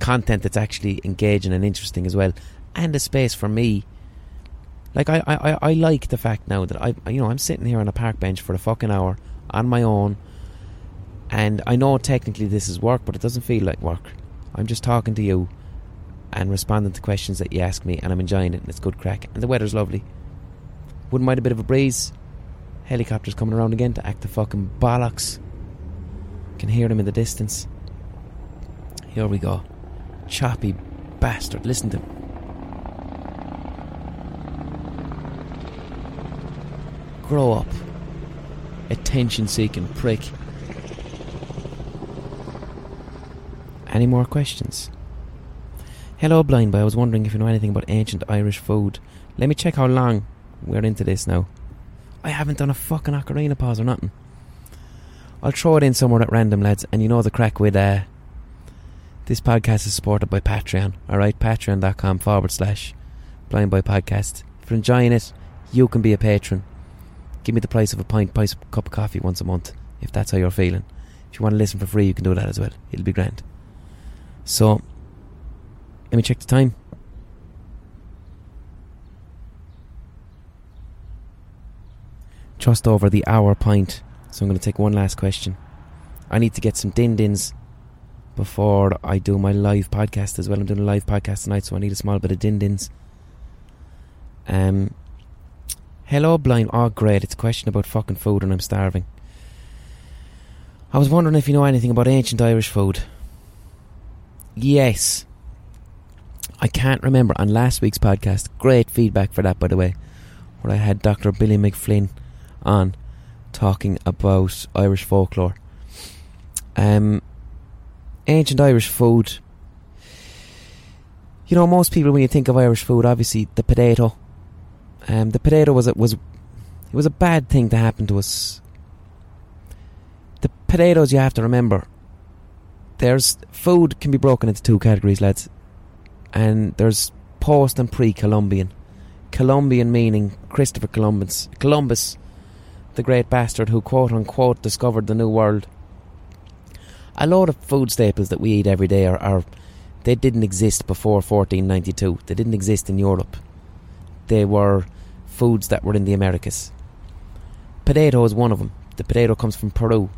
content that's actually engaging and interesting as well, and a space for me. Like I, I, I like the fact now that I, you know, I'm sitting here on a park bench for a fucking hour on my own, and I know technically this is work, but it doesn't feel like work. I'm just talking to you and responding to questions that you ask me, and I'm enjoying it, and it's good crack, and the weather's lovely. Wouldn't mind a bit of a breeze. Helicopters coming around again to act the fucking bollocks. Can hear them in the distance. Here we go. Choppy bastard. Listen to. Grow up. Attention seeking prick. Any more questions? Hello, blind boy. I was wondering if you know anything about ancient Irish food. Let me check how long we're into this now. I haven't done a fucking ocarina pause or nothing. I'll throw it in somewhere at random, lads, and you know the crack with uh, this podcast is supported by Patreon. Alright, patreon.com forward slash blind boy podcast. If you're enjoying it, you can be a patron. Give me the price of a pint, price of a cup of coffee once a month, if that's how you're feeling. If you want to listen for free, you can do that as well. It'll be grand. So, let me check the time. Just over the hour pint. So I'm going to take one last question. I need to get some din dins before I do my live podcast as well. I'm doing a live podcast tonight, so I need a small bit of din dins. Um, hello, blind. Oh, great. It's a question about fucking food, and I'm starving. I was wondering if you know anything about ancient Irish food. Yes. I can't remember on last week's podcast. Great feedback for that, by the way, where I had Dr. Billy Mag Fhloinn on talking about Irish folklore. Um, ancient Irish food. You know, most people when you think of Irish food, obviously the potato. Um, the potato was it was it was a bad thing to happen to us. The potatoes you have to remember. There's food can be broken into two categories, lads, and there's post and pre-Columbian. Columbian meaning Christopher Columbus. Columbus the great bastard who quote unquote discovered the new world. A lot of food staples that we eat every day are, are they didn't exist before 1492. They didn't exist in Europe. They were foods that were in the Americas. Potato is one of them. The potato comes from Peru.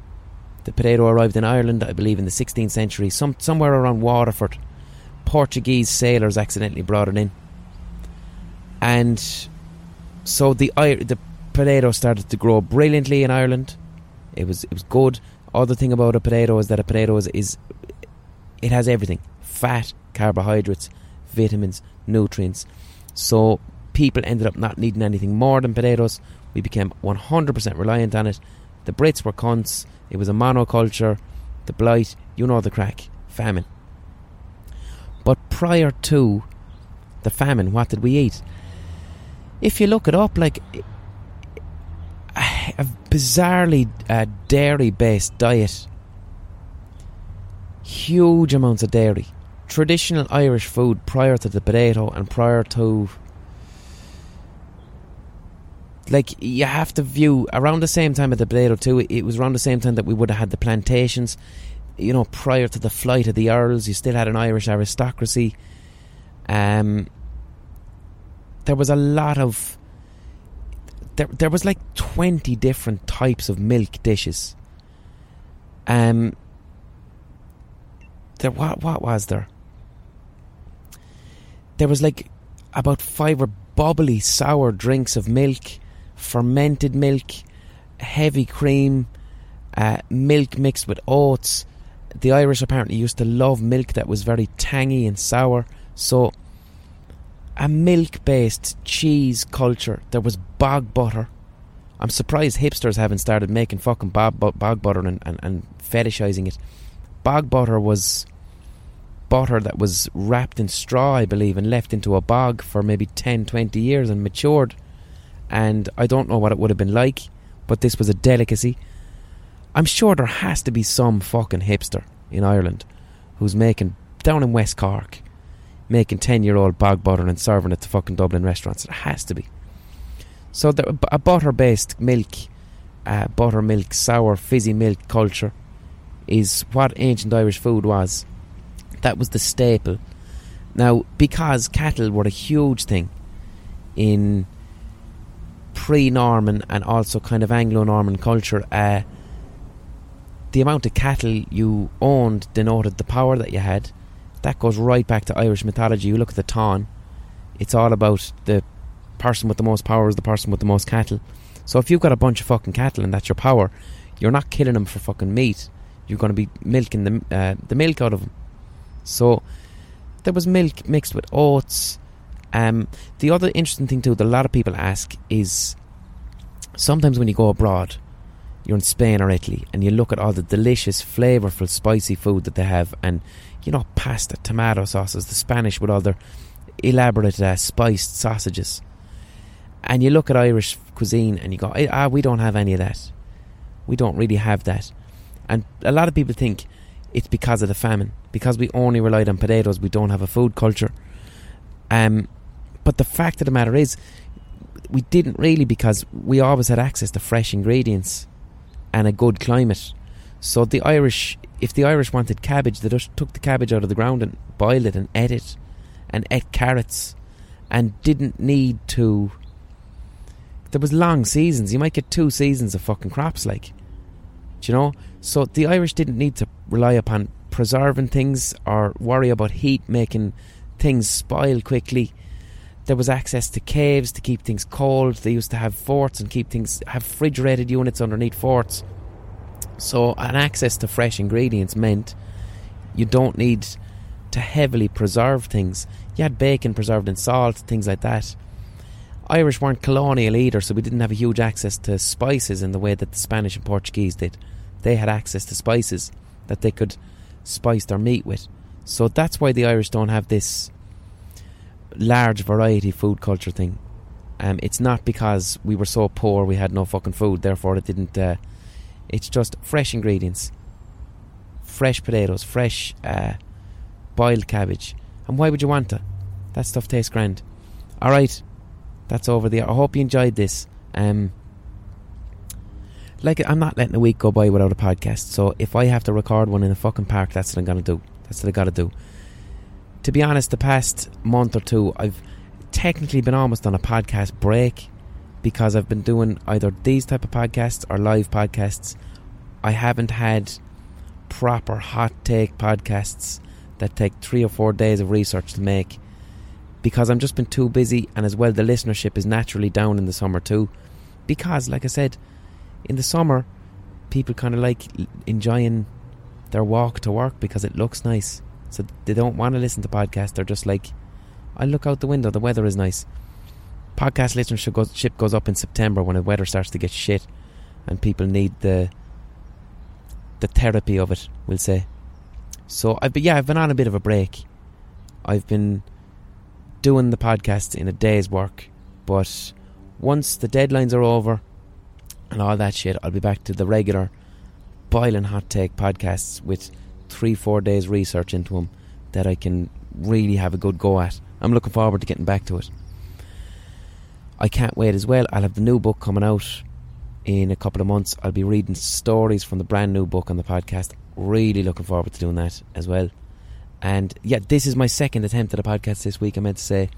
The potato arrived in Ireland, I believe, in the 16th century, some somewhere around Waterford. Portuguese sailors accidentally brought it in, and so the the potato started to grow brilliantly in Ireland. It was it was good. Other thing about a potato is that a potato is, is it has everything: fat, carbohydrates, vitamins, nutrients. So people ended up not needing anything more than potatoes. We became 100% reliant on it. The Brits were cunts. It was a monoculture. The blight, you know the crack, famine. But prior to the famine, what did we eat? If you look it up, like a bizarrely uh, dairy based diet. Huge amounts of dairy. Traditional Irish food prior to the potato and prior to. Like, you have to view around the same time at the potato, too. It was around the same time that we would have had the plantations. You know, prior to the flight of the Earls, you still had an Irish aristocracy. Um, there was a lot of there there was like twenty different types of milk dishes. Um. There what what was there? There was like about five or bubbly sour drinks of milk, fermented milk, heavy cream, uh, milk mixed with oats. The Irish apparently used to love milk that was very tangy and sour. So a milk based cheese culture. There was bog butter. I'm surprised hipsters haven't started making fucking bog, bog butter and, and, and fetishizing it. Bog butter was butter that was wrapped in straw, I believe, and left into a bog for maybe 10, 20 years and matured. And I don't know what it would have been like, but this was a delicacy. I'm sure there has to be some fucking hipster in Ireland who's making, down in West Cork, making 10 year old bog butter and serving it to fucking Dublin restaurants. It has to be. So the, a butter-based milk, uh, buttermilk, sour, fizzy milk culture is what ancient Irish food was. That was the staple. Now, because cattle were a huge thing in pre-Norman and also kind of Anglo-Norman culture, uh, the amount of cattle you owned denoted the power that you had. That goes right back to Irish mythology. You look at the Táin, it's all about the person with the most power is the person with the most cattle. So if you've got a bunch of fucking cattle and that's your power, you're not killing them for fucking meat. You're going to be milking the uh, the milk out of them. So there was milk mixed with oats. Um, the other interesting thing too that a lot of people ask is sometimes when you go abroad, you're in Spain or Italy, and you look at all the delicious, flavourful, spicy food that they have, and you know pasta, tomato sauces, the Spanish with all their elaborate uh, spiced sausages and you look at Irish cuisine and you go, ah, we don't have any of that. We don't really have that. And a lot of people think it's because of the famine. Because we only relied on potatoes, we don't have a food culture. Um, but the fact of the matter is, we didn't really because we always had access to fresh ingredients and a good climate. So the Irish, if the Irish wanted cabbage, they just took the cabbage out of the ground and boiled it and ate it, and ate carrots, and didn't need to there was long seasons. You might get two seasons of fucking crops, like, do you know. So the Irish didn't need to rely upon preserving things or worry about heat making things spoil quickly. There was access to caves to keep things cold. They used to have forts and keep things have refrigerated units underneath forts. So an access to fresh ingredients meant you don't need to heavily preserve things. You had bacon preserved in salt, things like that. Irish weren't colonial either, so we didn't have a huge access to spices in the way that the Spanish and Portuguese did. They had access to spices that they could spice their meat with. So that's why the Irish don't have this large variety food culture thing. Um, it's not because we were so poor we had no fucking food, therefore it didn't. Uh, it's just fresh ingredients, fresh potatoes, fresh uh, boiled cabbage. And why would you want that? That stuff tastes grand. All right, that's over there. I hope you enjoyed this. Um, like I'm not letting a week go by without a podcast. So if I have to record one in a fucking park, that's what I'm gonna do. That's what I gotta do. To be honest, the past month or two, I've technically been almost on a podcast break because I've been doing either these type of podcasts or live podcasts. I haven't had proper hot take podcasts that take three or four days of research to make because I'm just been too busy, and as well, the listenership is naturally down in the summer too. Because, like I said, in the summer, people kind of like enjoying their walk to work because it looks nice. So they don't want to listen to podcasts. They're just like, I look out the window, the weather is nice. Podcast listenership goes, ship goes up in September when the weather starts to get shit and people need the the therapy of it, we'll say. So I've been yeah, I've been on a bit of a break. I've been doing the podcast in a day's work. But once the deadlines are over and all that shit, I'll be back to the regular boiling hot take podcasts with three, four days research into them that I can really have a good go at. I'm looking forward to getting back to it. I can't wait as well. I'll have the new book coming out in a couple of months. I'll be reading stories from the brand new book on the podcast. Really looking forward to doing that as well. And yeah, this is my second attempt at a podcast this week. I meant to say,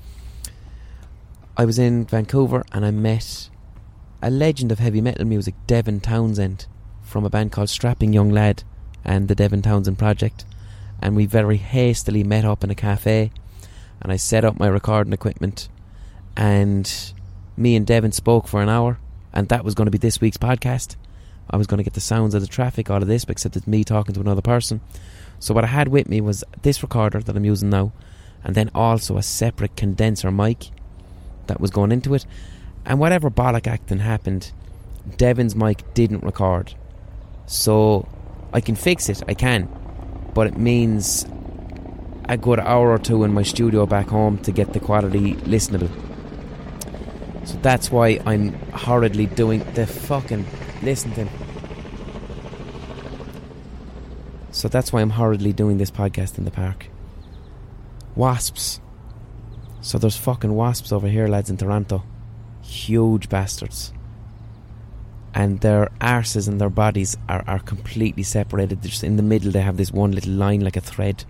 I was in Vancouver and I met a legend of heavy metal music, Devin Townsend, from a band called Strapping Young Lad and the Devin Townsend Project. And we very hastily met up in a cafe and I set up my recording equipment and me and Devin spoke for an hour and that was going to be this week's podcast. I was going to get the sounds of the traffic out of this, except it's me talking to another person. So what I had with me was this recorder that I'm using now, and then also a separate condenser mic that was going into it. And whatever bollock acting happened, Devin's mic didn't record. So I can fix it, I can. But it means a good hour or two in my studio back home to get the quality listenable. So that's why I'm hurriedly doing the fucking listen to him. So that's why I'm hurriedly doing this podcast in the park. Wasps. So there's fucking wasps over here, lads, in Toronto. huge bastards. And their arses and their bodies are, are completely separated. Just in the middle, they have this one little line like a thread.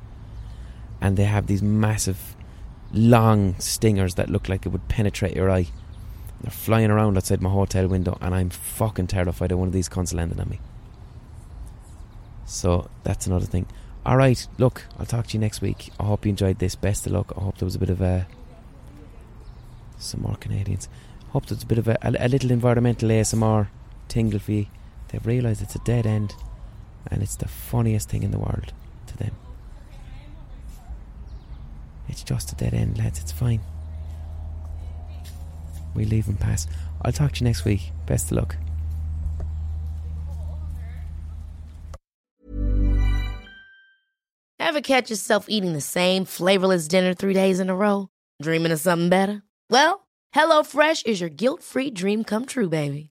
And they have these massive, long stingers that look like it would penetrate your eye. They're flying around outside my hotel window, and I'm fucking terrified of one of these cunts landing on me. So that's another thing. All right, look, I'll talk to you next week. I hope you enjoyed this. Best of luck. I hope there was a bit of a some more Canadians. Hope there's a bit of a, a, a little environmental ASMR tingle for you. They've realised it's a dead end, and it's the funniest thing in the world to them. It's just a dead end, lads. It's fine. We leave them pass. I'll talk to you next week. Best of luck. Ever catch yourself eating the same flavorless dinner three days in a row? Dreaming of something better? Well, HelloFresh is your guilt free dream come true, baby.